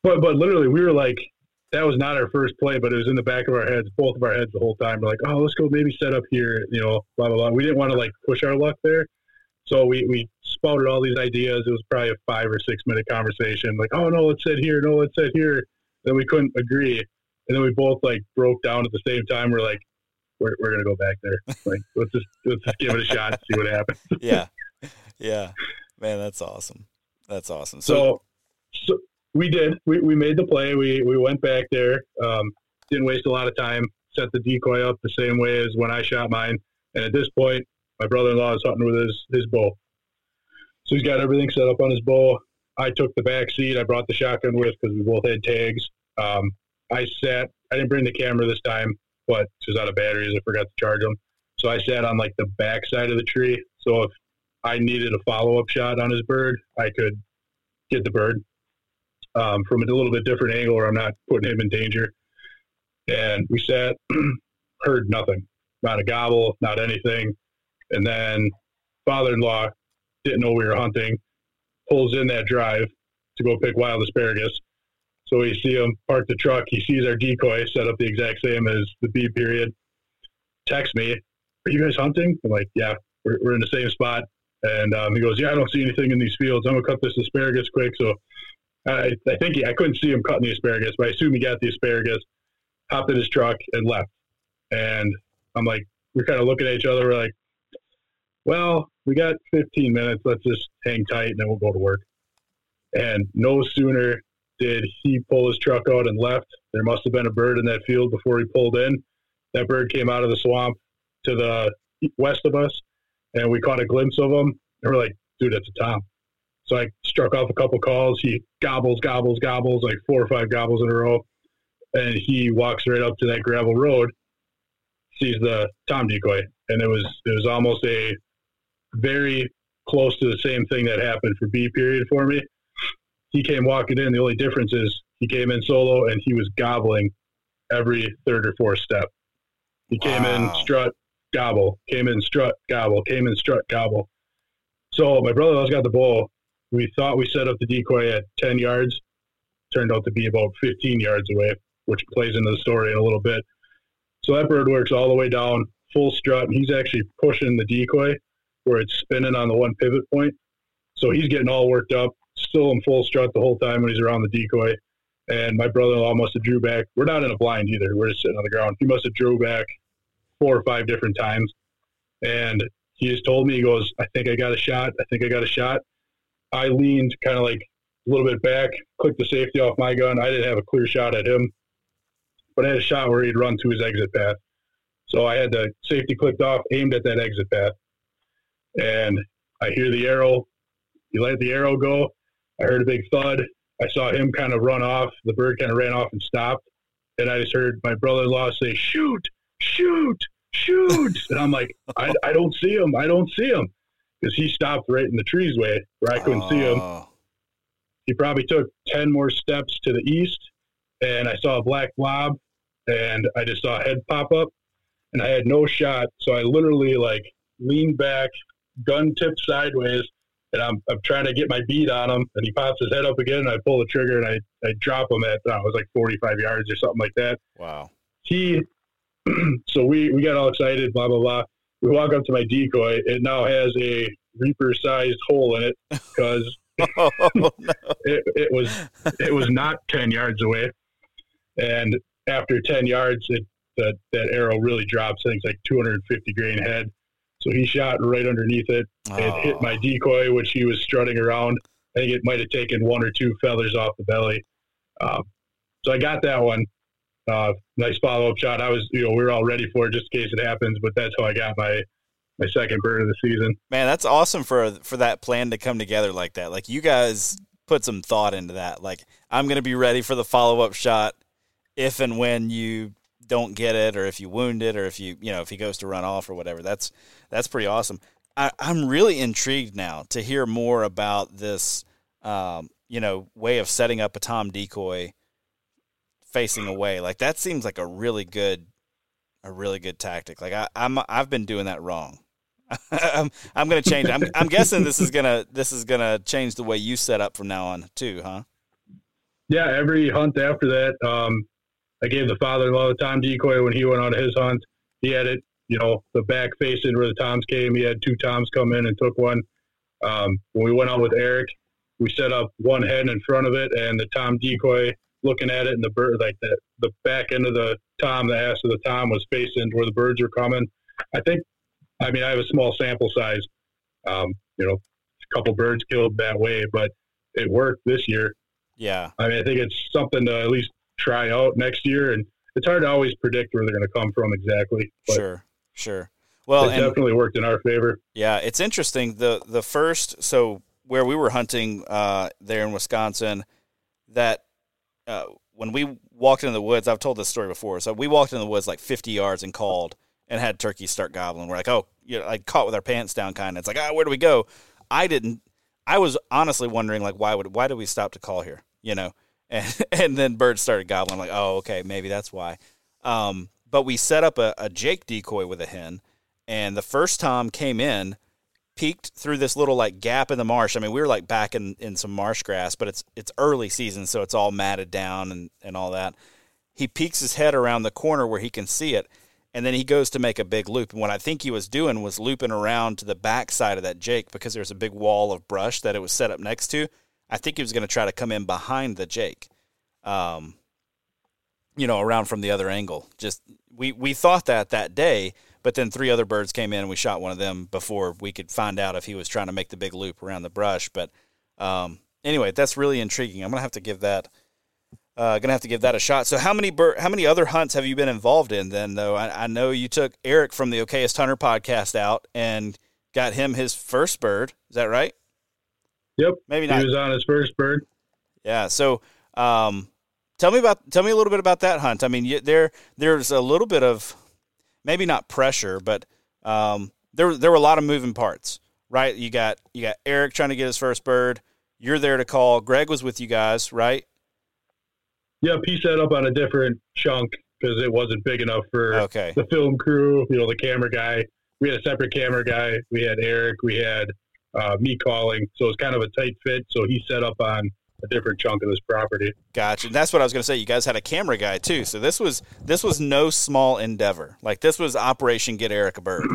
But but literally, we were like, that was not our first play, but it was in the back of our heads, both of our heads the whole time. We're like, oh, let's go maybe set up here, you know, blah blah blah. We didn't want to like push our luck there, so we we spouted all these ideas. It was probably a five or six minute conversation. Like, oh no, let's sit here. No, let's sit here. Then we couldn't agree, and then we both like broke down at the same time. We're like, we're we're gonna go back there. Like, let's just let's just give it a shot, and see what happens. <laughs> Yeah, yeah, man, that's awesome. That's awesome. So, So, so we did. We, we made the play. We we went back there. Um, didn't waste a lot of time. Set the decoy up the same way as when I shot mine. And at this point, my brother-in-law is hunting with his his bow. So he's got everything set up on his bow. I took the back seat. I brought the shotgun with because we both had tags. Um, I sat. I didn't bring the camera this time, but was out of batteries. I forgot to charge them. So I sat on like the back side of the tree. So if I needed a follow-up shot on his bird, I could get the bird um, from a little bit different angle where I'm not putting him in danger. And we sat, <clears throat> heard nothing, not a gobble, not anything. And then father-in-law didn't know we were hunting, pulls in that drive to go pick wild asparagus. So we see him park the truck. He sees our decoy set up the exact same as the B period. Text me, "Are you guys hunting?" I'm like, "Yeah, we're, we're in the same spot." And um, he goes, "Yeah, I don't see anything in these fields. I'm gonna cut this asparagus quick." So I, I think he, I couldn't see him cutting the asparagus, but I assume he got the asparagus, hopped in his truck, and left. And I'm like, we're kind of looking at each other. We're like, well, we got 15 minutes. Let's just hang tight, and then we'll go to work. And no sooner did he pull his truck out and left, there must have been a bird in that field before he pulled in. That bird came out of the swamp to the west of us, and we caught a glimpse of him. And we're like, dude, that's a tom. So I struck off a couple calls. He gobbles, gobbles, gobbles, like four or five gobbles in a row. And he walks right up to that gravel road, sees the tom decoy, and it was it was almost a very close to the same thing that happened for B period for me. He came walking in. The only difference is he came in solo and he was gobbling every third or fourth step. He came in strut gobble, came in strut gobble, came in strut gobble. So my brother-in-law's got the bull. We thought we set up the decoy at 10 yards. Turned out to be about 15 yards away, which plays into the story in a little bit. So that bird works all the way down, full strut, and he's actually pushing the decoy where it's spinning on the one pivot point. So he's getting all worked up, still in full strut the whole time when he's around the decoy. And my brother-in-law must have drew back. We're not in a blind either. We're just sitting on the ground. He must have drew back four or five different times. And he just told me, he goes, I think I got a shot. I think I got a shot. I leaned kind of like a little bit back, clicked the safety off my gun. I didn't have a clear shot at him, but I had a shot where he'd run to his exit path. So I had the safety clicked off, aimed at that exit path. And I hear the arrow. He let the arrow go. I heard a big thud. I saw him kind of run off. The bird kind of ran off and stopped. And I just heard my brother in law say, shoot, shoot, shoot. <laughs> and I'm like, I, I don't see him. I don't see him. Because he stopped right in the trees way where I couldn't see him. Oh, he probably took 10 more steps to the east and I saw a black blob and I just saw a head pop up and I had no shot. So I literally like leaned back, gun tipped sideways, and I'm, I'm trying to get my bead on him. And he pops his head up again and I pull the trigger and I, I drop him at, I was like 45 yards or something like that. Wow. He, <clears throat> so we, we got all excited, blah, blah, blah. We walk up to my decoy. It now has a reaper sized hole in it because <laughs> oh, no. it, it was, it was not 10 yards away. And after 10 yards, it, that, that arrow really drops. I think it's like 250 grain head. So he shot right underneath it. It oh. hit my decoy, which he was strutting around. I think it might have taken one or two feathers off the belly. Um, so I got that one. Uh, nice follow up shot. I was, you know, we were all ready for it just in case it happens, but that's how I got my my second bird of the season. Man, that's awesome for for that plan to come together like that. Like you guys put some thought into that. Like I'm going to be ready for the follow up shot if and when you don't get it or if you wound it or if you you know if he goes to run off or whatever that's that's pretty awesome. I, i'm really intrigued now to hear more about this um, you know way of setting up a tom decoy facing away. Like that seems like a really good a really good tactic. Like I, i'm i've been doing that wrong. <laughs> I'm, I'm gonna change I'm, I'm guessing this is gonna this is gonna change the way you set up from now on too huh? Yeah every hunt after that um I gave the father-in-law the tom decoy when he went on his hunt. He had it, you know, the back facing where the toms came. He had two toms come in and took one. Um, when we went out with Eric, we set up one head in front of it and the tom decoy looking at it and the bird like the the back end of the tom, the ass of the tom was facing where the birds were coming. I think I mean I have a small sample size. Um, you know, a couple birds killed that way, but it worked this year. Yeah. I mean I think it's something to at least try out next year. And it's hard to always predict where they're going to come from exactly. sure, sure. Well, it definitely worked in our favor. Yeah, it's interesting. the The first, so where we were hunting uh, there in Wisconsin, that uh, when we walked in the woods, I've told this story before. So we walked in the woods like 50 yards and called and had turkeys start gobbling. We're like, oh, you know, like caught with our pants down, kind of. It's like, ah, where do we go? I didn't. I was honestly wondering, like, why would why did we stop to call here? You know, and <laughs> and then birds started gobbling. I'm like, oh, okay, maybe that's why. Um, but we set up a, a Jake decoy with a hen, and the first tom came in, peeked through this little like gap in the marsh. I mean, we were like back in, in some marsh grass, but it's it's early season, so it's all matted down and, and all that. He peeks his head around the corner where he can see it, and then he goes to make a big loop. And what I think he was doing was looping around to the back side of that Jake because there's a big wall of brush that it was set up next to. I think he was going to try to come in behind the Jake, um, you know, around from the other angle. Just we we thought that that day, but then three other birds came in and we shot one of them before we could find out if he was trying to make the big loop around the brush. But um, anyway, that's really intriguing. I'm gonna have to give that. Uh, gonna have to give that a shot. So, how many bir- how many other hunts have you been involved in? Then, though, I, I know you took Eric from the Okayest Hunter podcast out and got him his first bird. Is that right? Yep. Maybe not. He was on his first bird. Yeah. So, um, tell me about tell me a little bit about that hunt. I mean, you, there there's a little bit of maybe not pressure, but um, there there were a lot of moving parts, right? You got you got Eric trying to get his first bird. You're there to call. Greg was with you guys, right? Yep. He set up on a different chunk because it wasn't big enough for okay. the film crew. You know, the camera guy. We had a separate camera guy. We had Eric. We had uh, me calling. So it's kind of a tight fit. So he set up on a different chunk of this property. Gotcha. And that's what I was going to say. You guys had a camera guy too. So this was this was no small endeavor. Like this was Operation Get Eric a Bird.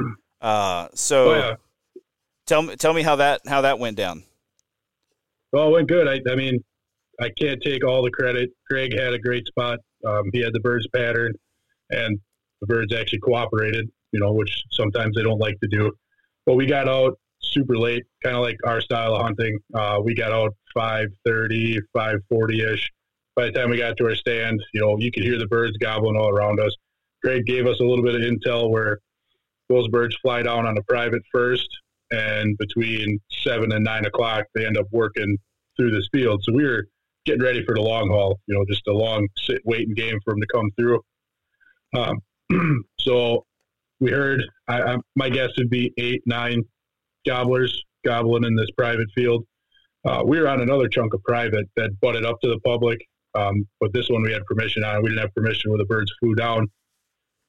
Uh, so oh, yeah. tell me tell me how that how that went down. Well, it went good. I, I mean, I can't take all the credit. Greg had a great spot. Um, he had the birds pattern, and the birds actually cooperated. You know, which sometimes they don't like to do. But we got out super late, kind of like our style of hunting. Uh, we got out 5.30, 5.40ish. By the time we got to our stand, you know, you could hear the birds gobbling all around us. Greg gave us a little bit of intel where those birds fly down on a private first, and between seven and nine o'clock, they end up working through this field. So we were getting ready for the long haul, you know, just a long sit waiting game for them to come through. Um, <clears throat> so we heard, I, I, my guess would be eight, nine gobblers gobbling in this private field. Uh, we were on another chunk of private that butted up to the public, um, but this one we had permission on. We didn't have permission when the birds flew down,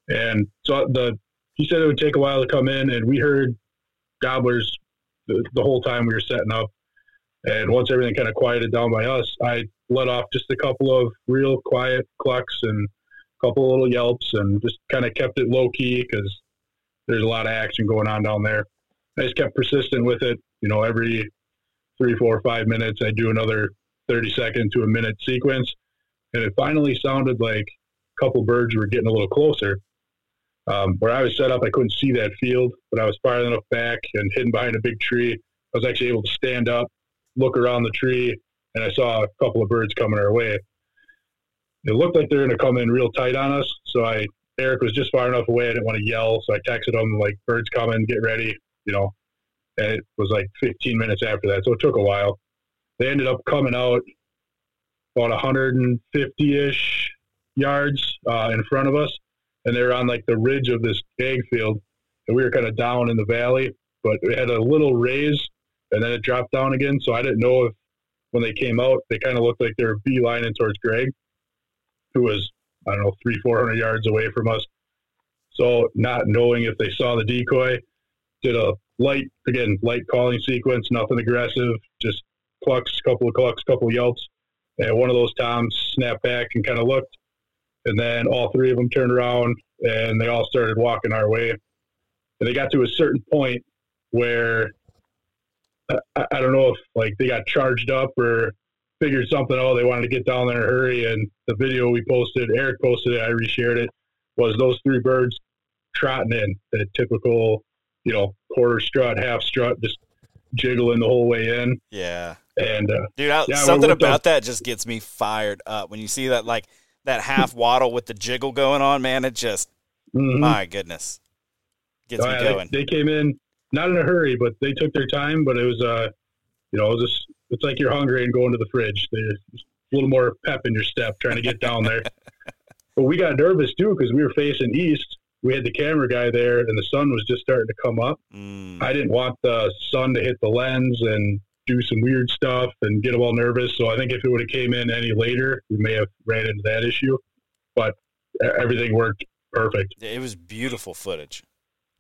and so the he said it would take a while to come in, and we heard gobblers the, the whole time we were setting up. And once everything kind of quieted down by us, I let off just a couple of real quiet clucks and a couple little yelps, and just kind of kept it low key because there's a lot of action going on down there. I just kept persistent with it. You know, every three, four, five minutes, I do another 30 second to a minute sequence. And it finally sounded like a couple birds were getting a little closer. Um, where I was set up, I couldn't see that field, but I was far enough back and hidden behind a big tree. I was actually able to stand up, look around the tree, and I saw a couple of birds coming our way. It looked like they were going to come in real tight on us. So I, Eric was just far enough away. I didn't want to yell. So I texted him, like, birds coming, get ready, you know. It was like 15 minutes after that. So it took a while. They ended up coming out about 150 ish yards uh, in front of us and they were on like the ridge of this ag field, and we were kind of down in the valley, but it had a little raise, and then it dropped down again. So I didn't know if when they came out, they kind of looked like they were beelining towards Greg, who was I don't know three four hundred yards away from us. So not knowing if they saw the decoy, did a light again light calling sequence, nothing aggressive, just clucks, couple of clucks, couple of yelps, and one of those toms snapped back and kind of looked and then all three of them turned around and they all started walking our way. And they got to a certain point where I, I don't know if like they got charged up or figured something out. They wanted to get down there in a hurry. And the video we posted, Eric posted it, I reshared it, was those three birds trotting in the typical, you know, quarter strut, half strut, just jiggling the whole way in. Yeah. And uh, dude, I, yeah, something about that just gets me fired up when you see that like that half <laughs> waddle with the jiggle going on, man, it just mm-hmm. my goodness gets oh, me yeah, going. They, they, came in not in a hurry, but they took their time. But it was, uh, you know, it was just it's like you're hungry and going to the fridge. There's a little more pep in your step trying to get down there. <laughs> but we got nervous too because we were facing east. We had the camera guy there, and the sun was just starting to come up. Mm. I didn't want the sun to hit the lens and do some weird stuff and get them all nervous. So I think if it would have came in any later, we may have ran into that issue. But everything worked perfect. It was beautiful footage,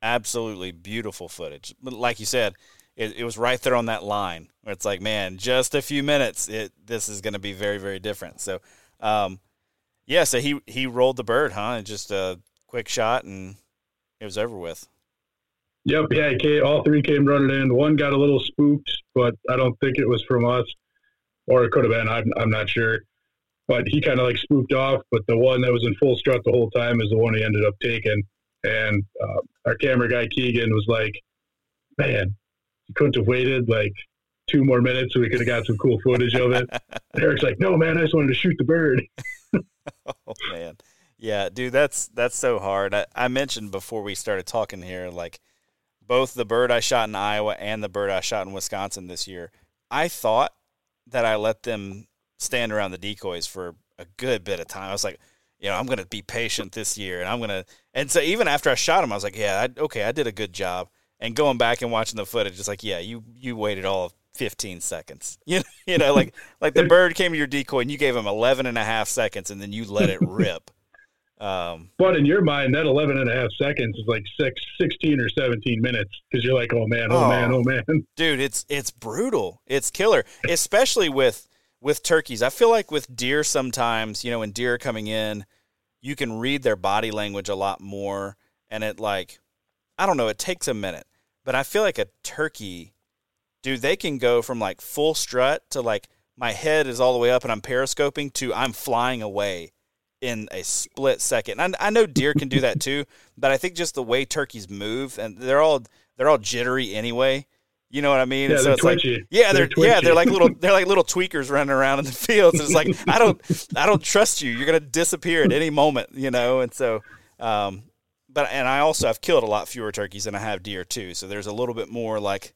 absolutely beautiful footage. Like you said, it, it was right there on that line where it's like, man, just a few minutes, it this is going to be very very different. So, um, yeah, so he he rolled the bird, huh? And just a quick shot, and it was over with. Yep, yeah, came, all three came running in. One got a little spooked, but I don't think it was from us, or it could have been. I'm, I'm not sure. But he kind of like spooked off. But the one that was in full strut the whole time is the one he ended up taking. And uh, our camera guy Keegan was like, "Man, you couldn't have waited like two more minutes so we could have got some cool footage of it." <laughs> Eric's like, "No, man, I just wanted to shoot the bird." <laughs> oh man, yeah, dude, that's that's so hard. I, I mentioned before we started talking here, like both the bird I shot in Iowa and the bird I shot in Wisconsin this year, I thought that I let them stand around the decoys for a good bit of time. I was like, you know, I'm going to be patient this year, and I'm going to. And so even after I shot them, I was like, yeah, I, okay, I did a good job. And going back and watching the footage, it's like, yeah, you you waited all 15 seconds. You <laughs> know, you know, like like the <laughs> bird came to your decoy and you gave him 11 and a half seconds, and then you let it rip. Um, but in your mind, that 11 and a half seconds is like six, 16 or 17 minutes because you're like, oh man, oh, oh, man, oh man. <laughs> Dude, it's it's brutal. It's killer, especially with with turkeys. I feel like with deer sometimes, you know, when deer are coming in, you can read their body language a lot more. And it like, I don't know, it takes a minute. But I feel like a turkey, dude, they can go from like full strut to like my head is all the way up and I'm periscoping to I'm flying away in a split second. And I, I know deer can do that too, but I think just the way turkeys move and they're all they're all jittery anyway. You know what I mean? Yeah, so they're twitchy. Like, yeah, they're, they're yeah, they're like little they're like little tweakers running around in the fields. It's like I don't I don't trust you. You're gonna disappear at any moment, you know. And so, um, but and I also have killed a lot fewer turkeys than I have deer too. So there's a little bit more like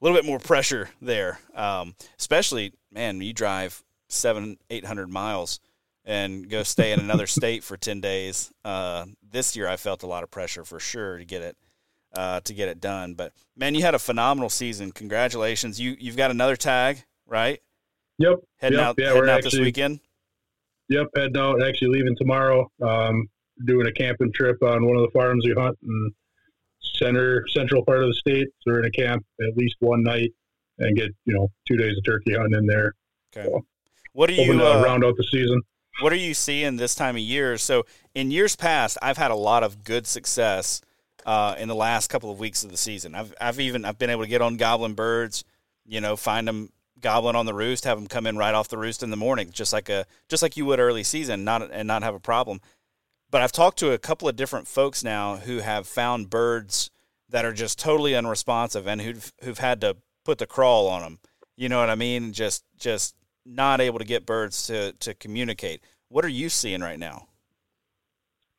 a little bit more pressure there. Um, especially man, you drive seven eight hundred miles and go stay in another state for 10 days. Uh, this year I felt a lot of pressure for sure to get it uh, to get it done. But man, you had a phenomenal season. Congratulations. You you've got another tag right? Yep. Heading yep. out, yeah, heading out actually, this weekend. Yep, heading out. Actually leaving tomorrow. Um, doing a camping trip on one of the farms we hunt in center central part of the state. So we're in a camp at least one night and get you know two days of turkey hunting in there. Okay. So, What do you to uh, round out the season. What are you seeing this time of year? So in years past, I've had a lot of good success uh, in the last couple of weeks of the season. I've I've even I've been able to get on goblin birds, you know, find them goblin on the roost, have them come in right off the roost in the morning, just like a just like you would early season, not and not have a problem. But I've talked to a couple of different folks now who have found birds that are just totally unresponsive and who've who've had to put the crawl on them. You know what I mean? Just just not able to get birds to to communicate. What are you seeing right now?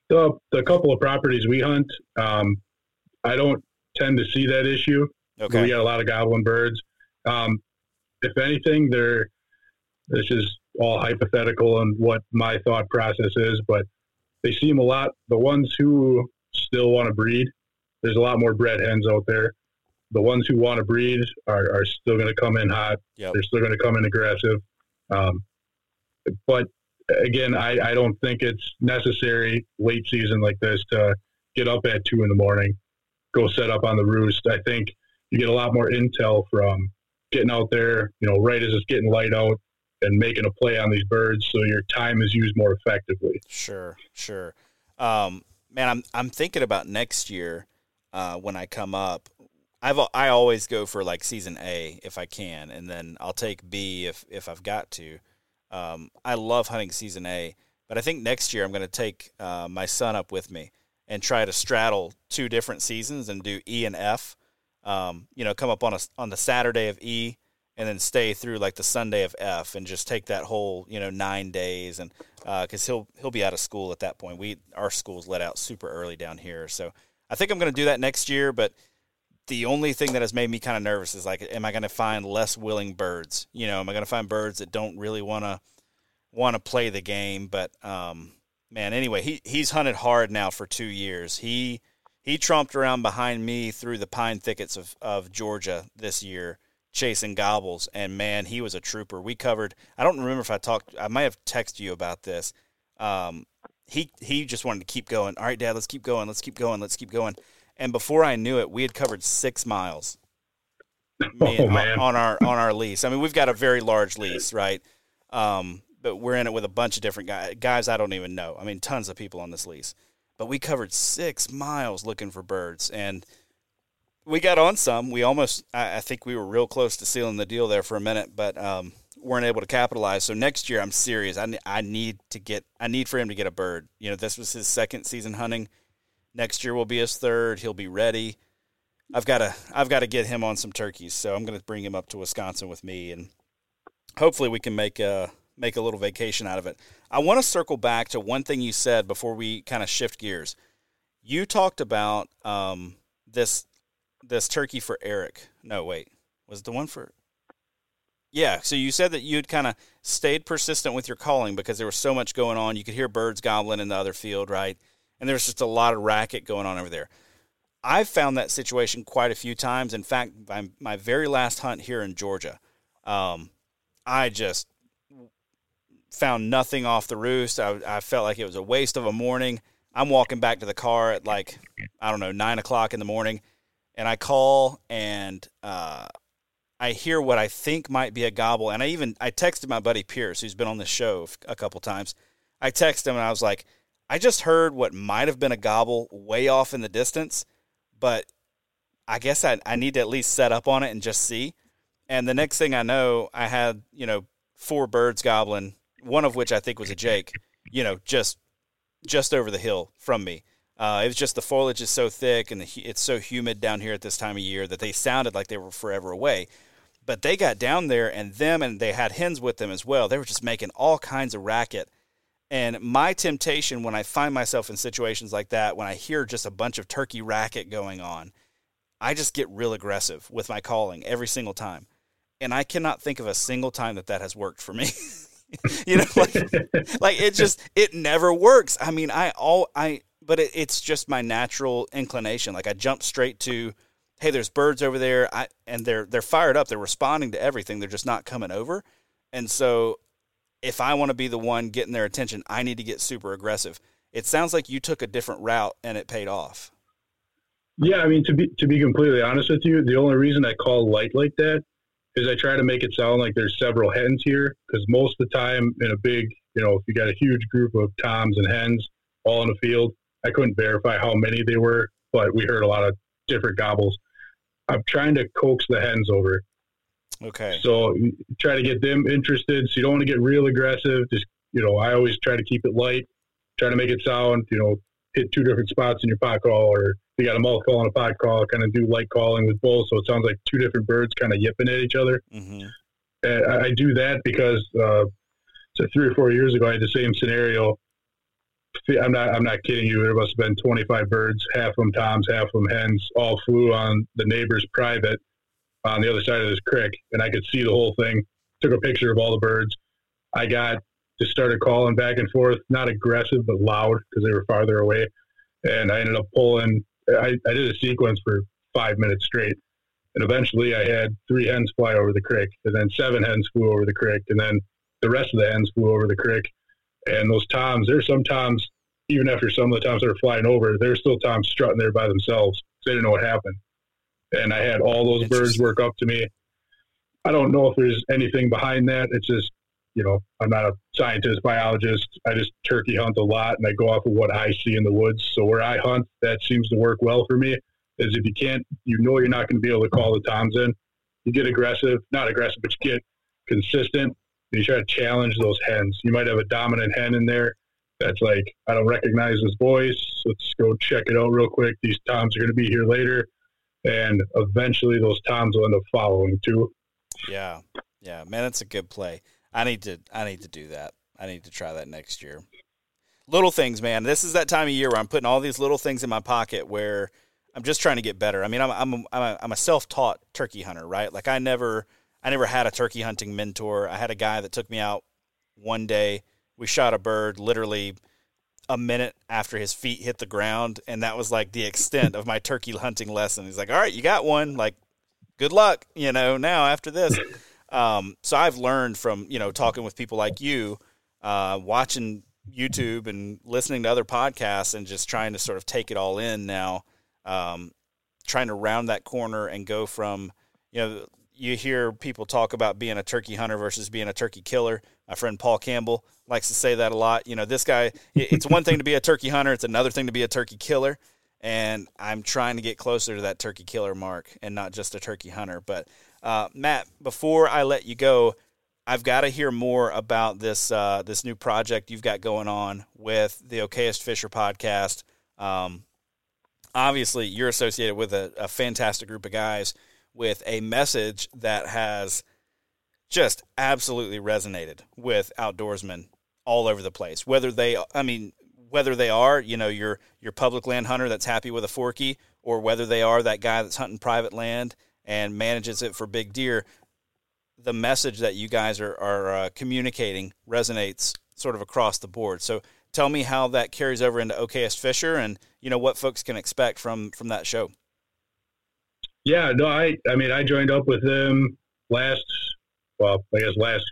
The, the couple of properties we hunt, um, I don't tend to see that issue. Okay. We got a lot of goblin birds. Um, if anything, they're this is all hypothetical and what my thought process is, but they seem a lot. The ones who still want to breed, there's a lot more bred hens out there. The ones who want to breed are, are still going to come in hot. Yep. They're still going to come in aggressive. Um, but again, I, I don't think it's necessary late season like this to get up at two in the morning, go set up on the roost. I think you get a lot more intel from getting out there, you know, right as it's getting light out and making a play on these birds so your time is used more effectively. Sure, sure. Um, man, I'm I'm thinking about next year uh, when I come up. I've I always go for like season A if I can, and then I'll take B if if I've got to. Um, I love hunting season A, but I think next year I'm going to take uh, my son up with me and try to straddle two different seasons and do E and F. Um, you know, come up on a on the Saturday of E and then stay through like the Sunday of F and just take that whole you know nine days and because he'll he'll be out of school at that point. We our school's let out super early down here, so I think I'm going to do that next year. But the only thing that has made me kind of nervous is like, am I going to find less willing birds? You know, am I going to find birds that don't really want to want to play the game? But um, man, anyway, he he's hunted hard now for two years. He he tromped around behind me through the pine thickets of, of Georgia this year chasing gobbles and man he was a trooper we covered i don't remember if i talked i might have texted you about this um, he he just wanted to keep going all right dad let's keep going let's keep going let's keep going and before i knew it we had covered six miles Oh, man. on our on our lease i mean we've got a very large lease right um, but we're in it with a bunch of different guys guys i don't even know i mean tons of people on this lease but we covered six miles looking for birds and we got on some. We almost, I, I think we were real close to sealing the deal there for a minute, but um, weren't able to capitalize. So next year, I'm serious. I, I need to get, I need for him to get a bird. You know, this was his second season hunting. Next year will be his third. He'll be ready. I've got to, I've got to get him on some turkeys. So I'm going to bring him up to Wisconsin with me, and hopefully we can make a make a little vacation out of it. I want to circle back to one thing you said before we kind of shift gears. You talked about um, this this turkey for Eric. No, wait. Was it the one for Yeah, so you said that you'd kind of stayed persistent with your calling because there was so much going on. You could hear birds gobbling in the other field, right? And there's just a lot of racket going on over there. I've found that situation quite a few times. In fact, my, my very last hunt here in Georgia, um, I just found nothing off the roost. I, I felt like it was a waste of a morning. I'm walking back to the car at like, I don't know, nine o'clock in the morning and I call and uh, I hear what I think might be a gobble. And I even I texted my buddy Pierce, who's been on this show a couple times. I texted him and I was like, I just heard what might have been a gobble way off in the distance, but I guess I, I need to at least set up on it and just see. And the next thing I know, I had you know four birds gobbling, one of which I think was a Jake. You know, just just over the hill from me. Uh, it was just the foliage is so thick and the, it's so humid down here at this time of year that they sounded like they were forever away. But they got down there and them and they had hens with them as well. They were just making all kinds of racket. And my temptation when I find myself in situations like that, when I hear just a bunch of turkey racket going on, I just get real aggressive with my calling every single time. And I cannot think of a single time that that has worked for me. <laughs> you know, like, <laughs> like it just it never works. I mean, I all I but it, it's just my natural inclination. Like I jump straight to hey, there's birds over there, I, and they're they're fired up, they're responding to everything, they're just not coming over, and so if I want to be the one getting their attention, I need to get super aggressive. It sounds like you took a different route and it paid off. Yeah, I mean to be to be completely honest with you, the only reason I call light like that is I try to make it sound like there's several hens here because most of the time in a big, you know, if you got a huge group of toms and hens all in a field, I couldn't verify how many they were, but we heard a lot of different gobbles. I'm trying to coax the hens over. Okay. So try to get them interested. So you don't want to get real aggressive. Just you know, I always try to keep it light. Try to make it sound. You know, hit two different spots in your pot call, or you got a mouth call and a pot call. Kind of do light calling with both, so it sounds like two different birds kind of yipping at each other. Mm-hmm. I, I, do that because uh, so three or four years ago, I had the same scenario. I'm not. I'm not kidding you. There must have been 25 birds, half of them toms, half of them hens, all flew on the neighbor's private on the other side of this creek, and I could see the whole thing. Took a picture of all the birds. I got just started calling back and forth, not aggressive but loud because they were farther away, and I ended up pulling. I, I did a sequence for five minutes straight, and eventually I had three hens fly over the creek, and then seven hens flew over the creek, and then the rest of the hens flew over the creek. And those toms, there's some toms, even after some of the toms that are flying over, there's still toms strutting there by themselves. They didn't know what happened and I had all those birds work up to me. I don't know if there's anything behind that. It's just, you know, I'm not a scientist, biologist. I just turkey hunt a lot and I go off of what I see in the woods. So where I hunt, that seems to work well for me. Is if you can't, you know, you're not going to be able to call the toms in. You get aggressive, not aggressive, but you get consistent. you try to challenge those hens. You might have a dominant hen in there that's like, I don't recognize his voice. Let's go check it out real quick. These toms are going to be here later and eventually those times will end up following too. Yeah, yeah, man, that's a good play. I need to, I need to do that. I need to try that next year. Little things, man. This is that time of year where I'm putting all these little things in my pocket where I'm just trying to get better. I mean, I'm I'm I'm a, I'm a self-taught turkey hunter, right? Like I never I never had a turkey hunting mentor. I had a guy that took me out one day. We shot a bird literally a minute after his feet hit the ground, and that was like the extent of my turkey hunting lesson. He's like, "All right, you got one. Like, good luck. You know, now after this." Um, so I've learned from you know talking with people like you, uh, watching YouTube and listening to other podcasts, and just trying to sort of take it all in now. Um, trying to round that corner and go from you know you hear people talk about being a turkey hunter versus being a turkey killer. My friend Paul Campbell likes to say that a lot. You know, this guy, it's one thing to be a turkey hunter, it's another thing to be a turkey killer. And I'm trying to get closer to that turkey killer mark and not just a turkey hunter. But uh, Matt, before I let you go, I've got to hear more about this uh, this new project you've got going on with the Okayest Fisher podcast. Um, obviously, you're associated with a, a fantastic group of guys with a message that has just absolutely resonated with outdoorsmen all over the place. Whether they, I mean, whether they are, you know, your your public land hunter that's happy with a forky, or whether they are that guy that's hunting private land and manages it for big deer, the message that you guys are are uh, communicating resonates sort of across the board. So tell me how that carries over into Okayest Fisher, and you know what folks can expect from from that show. Yeah, no, I I mean I joined up with them last well, I guess last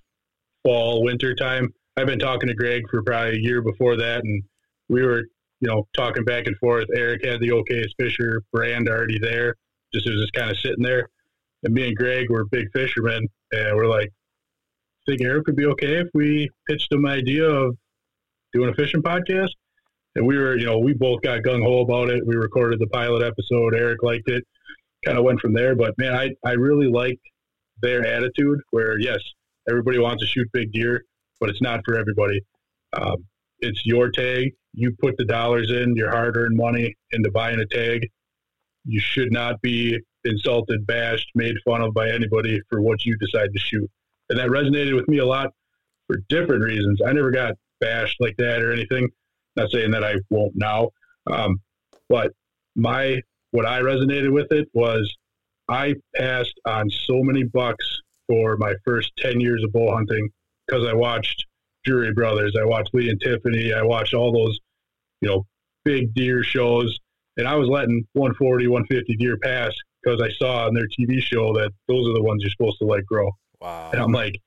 fall, winter time. I've been talking to Greg for probably a year before that and we were, you know, talking back and forth. Eric had the Okayest Fisher brand already there. Just was just kind of sitting there. And me and Greg were big fishermen and we're like, think Eric would be okay if we pitched him idea of doing a fishing podcast? And we were, you know, we both got gung ho about it. We recorded the pilot episode. Eric liked it kind of went from there. But man, I, I really like their attitude where, yes, everybody wants to shoot big deer, but it's not for everybody. Um, it's your tag. You put the dollars in, your hard earned money into buying a tag. You should not be insulted, bashed, made fun of by anybody for what you decide to shoot. And that resonated with me a lot for different reasons. I never got bashed like that or anything. Not saying that I won't now. Um, but my what I resonated with it was I passed on so many bucks for my first 10 years of bow hunting because I watched Drury Brothers, I watched Lee and Tiffany, I watched all those, you know, big deer shows, and I was letting 140, 150 deer pass because I saw on their TV show that those are the ones you're supposed to let grow. Wow. And I'm like,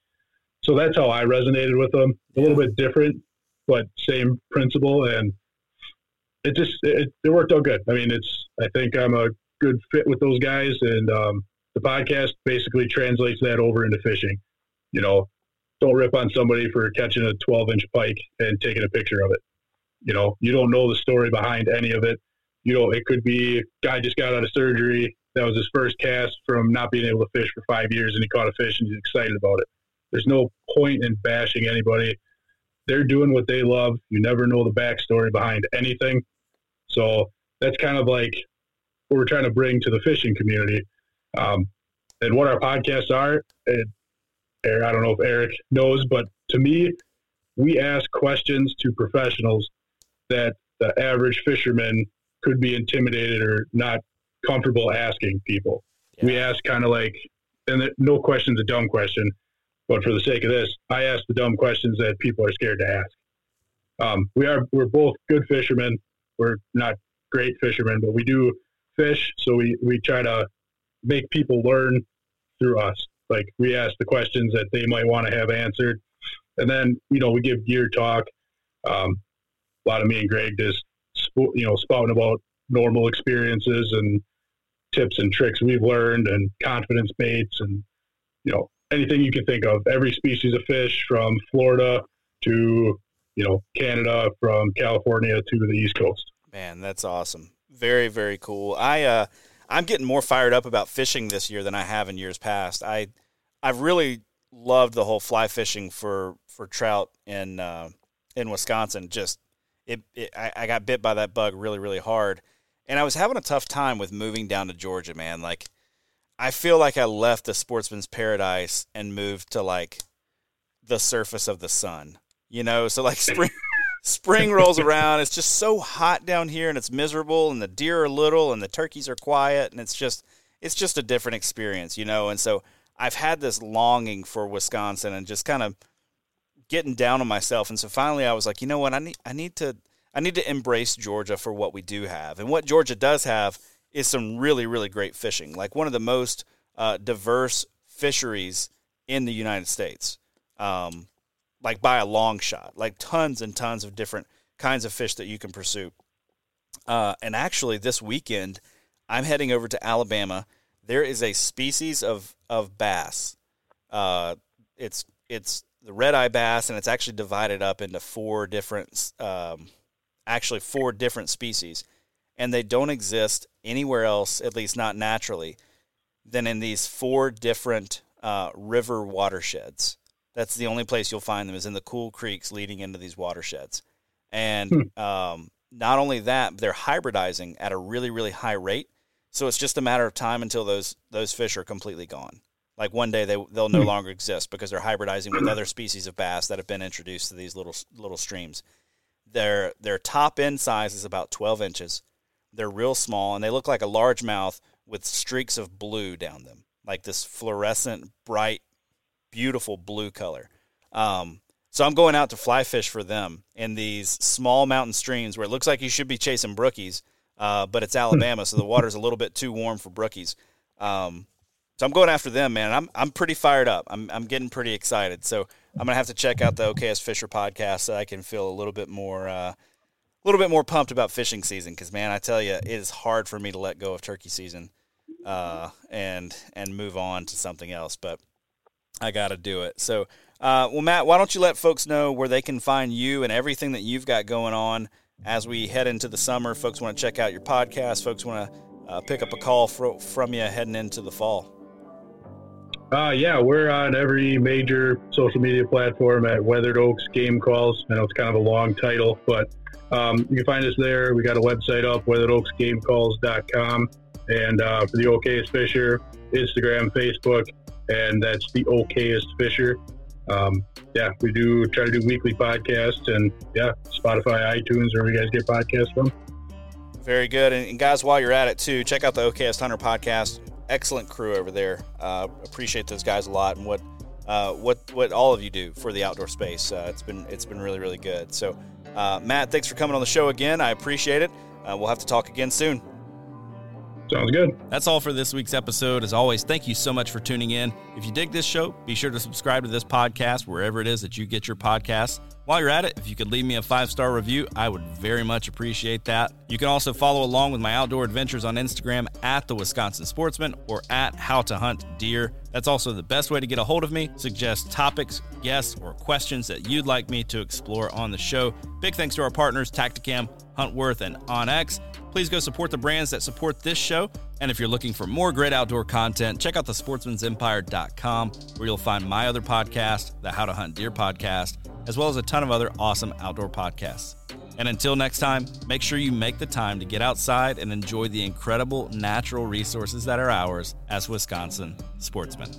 so that's how I resonated with them. A little bit different, but same principle. And it just, it, it worked out good. I mean, it's, I think I'm a good fit with those guys. And um, the podcast basically translates that over into fishing. You know, don't rip on somebody for catching a 12 inch pike and taking a picture of it. You know, you don't know the story behind any of it. You know, it could be guy just got out of surgery. That was his first cast from not being able to fish for five years, and he caught a fish and he's excited about it. There's no point in bashing anybody. They're doing what they love. You never know the backstory behind anything. So that's kind of like what we're trying to bring to the fishing community. Um, and what our podcasts are, it, I don't know if Eric knows, but to me, we ask questions to professionals that the average fisherman could be intimidated or not comfortable asking people. Yeah. We ask kind of like, and no question's a dumb question, but for the sake of this, I ask the dumb questions that people are scared to ask. Um, we are we're both good fishermen. We're not great fishermen, but we do fish, so we we try to make people learn through us. Like we ask the questions that they might want to have answered, and then you know we give gear talk. Um, a lot of me and Greg just you know spouting about normal experiences and tips and tricks we've learned and confidence baits and you know anything you can think of. Every species of fish from Florida to you know Canada, from California to the East Coast. Man, that's awesome. Very very cool. I uh, I'm getting more fired up about fishing this year than I have in years past. I I've really loved the whole fly fishing for for trout in uh, in Wisconsin. Just it, it I, I got bit by that bug really really hard, and I was having a tough time with moving down to Georgia. Man, like I feel like I left the sportsman's paradise and moved to like the surface of the sun. You know, so like <laughs> spring spring rolls around, it's just so hot down here and it's miserable and the deer are little and the turkeys are quiet and it's just it's just a different experience, you know. And so I've had this longing for Wisconsin and just kind of getting down on myself. And so finally I was like, you know what, I need I need to I need to embrace Georgia for what we do have. And what Georgia does have is some really, really great fishing. Like one of the most uh, diverse fisheries in the United States, um, like by a long shot. Like tons and tons of different kinds of fish that you can pursue. Uh, and actually, this weekend, I'm heading over to Alabama. There is a species of of bass. Uh, it's it's the red eye bass, and it's actually divided up into four different, um, actually four different species and they don't exist anywhere else, at least not naturally, than in these four different uh, river watersheds. That's the only place you'll find them is in the cool creeks leading into these watersheds. And hmm. um, not only that, they're hybridizing at a really, really high rate. So it's just a matter of time until those those fish are completely gone. Like one day they they'll no hmm. longer exist because they're hybridizing with other species of bass that have been introduced to these little little streams. Their their top end size is about 12 inches. They're real small and they look like a largemouth with streaks of blue down them, like this fluorescent, bright, beautiful blue color. Um, so I'm going out to fly fish for them in these small mountain streams where it looks like you should be chasing brookies, uh, but it's Alabama, so the water's a little bit too warm for brookies. Um, so I'm going after them, man. I'm I'm pretty fired up. I'm I'm getting pretty excited. So I'm gonna have to check out the Okayest Fisher podcast so I can feel a little bit more uh, a little bit more pumped about fishing season because man, I tell you, it is hard for me to let go of turkey season uh, and and move on to something else. But I got to do it. So, uh, well, Matt, why don't you let folks know where they can find you and everything that you've got going on as we head into the summer? Folks want to check out your podcast. Folks want to uh, pick up a call fr- from you heading into the fall. Uh, yeah, we're on every major social media platform at Weathered Oaks Game Calls. I know it's kind of a long title, but um, you can find us there. We got a website up, weatheredoaksgamecalls.com. And uh, for the okayest fisher, Instagram, Facebook, and that's the okayest fisher. Um, yeah, we do try to do weekly podcasts and yeah, Spotify, iTunes, wherever you guys get podcasts from. Very good. And, guys, while you're at it too, check out the Okayest Hunter podcast. Excellent crew over there. Uh, appreciate those guys a lot and what uh, what what all of you do for the outdoor space. Uh, it's been it's been really really good. So uh, Matt, thanks for coming on the show again. I appreciate it. Uh, we'll have to talk again soon. Sounds good. That's all for this week's episode. As always, thank you so much for tuning in. If you dig this show, be sure to subscribe to this podcast wherever it is that you get your podcasts. While you're at it, if you could leave me a five star review, I would very much appreciate that. You can also follow along with my outdoor adventures on Instagram at the Wisconsin Sportsman or at How to Hunt Deer. That's also the best way to get a hold of me. Suggest topics, guests, or questions that you'd like me to explore on the show. Big thanks to our partners, Tactacam, Huntworth, and OnX. Please go support the brands that support this show. And if you're looking for more great outdoor content, check out the sportsmansempire.com where you'll find my other podcast, the How to Hunt Deer podcast, as well as a ton of other awesome outdoor podcasts. And until next time, make sure you make the time to get outside and enjoy the incredible natural resources that are ours as Wisconsin sportsmen.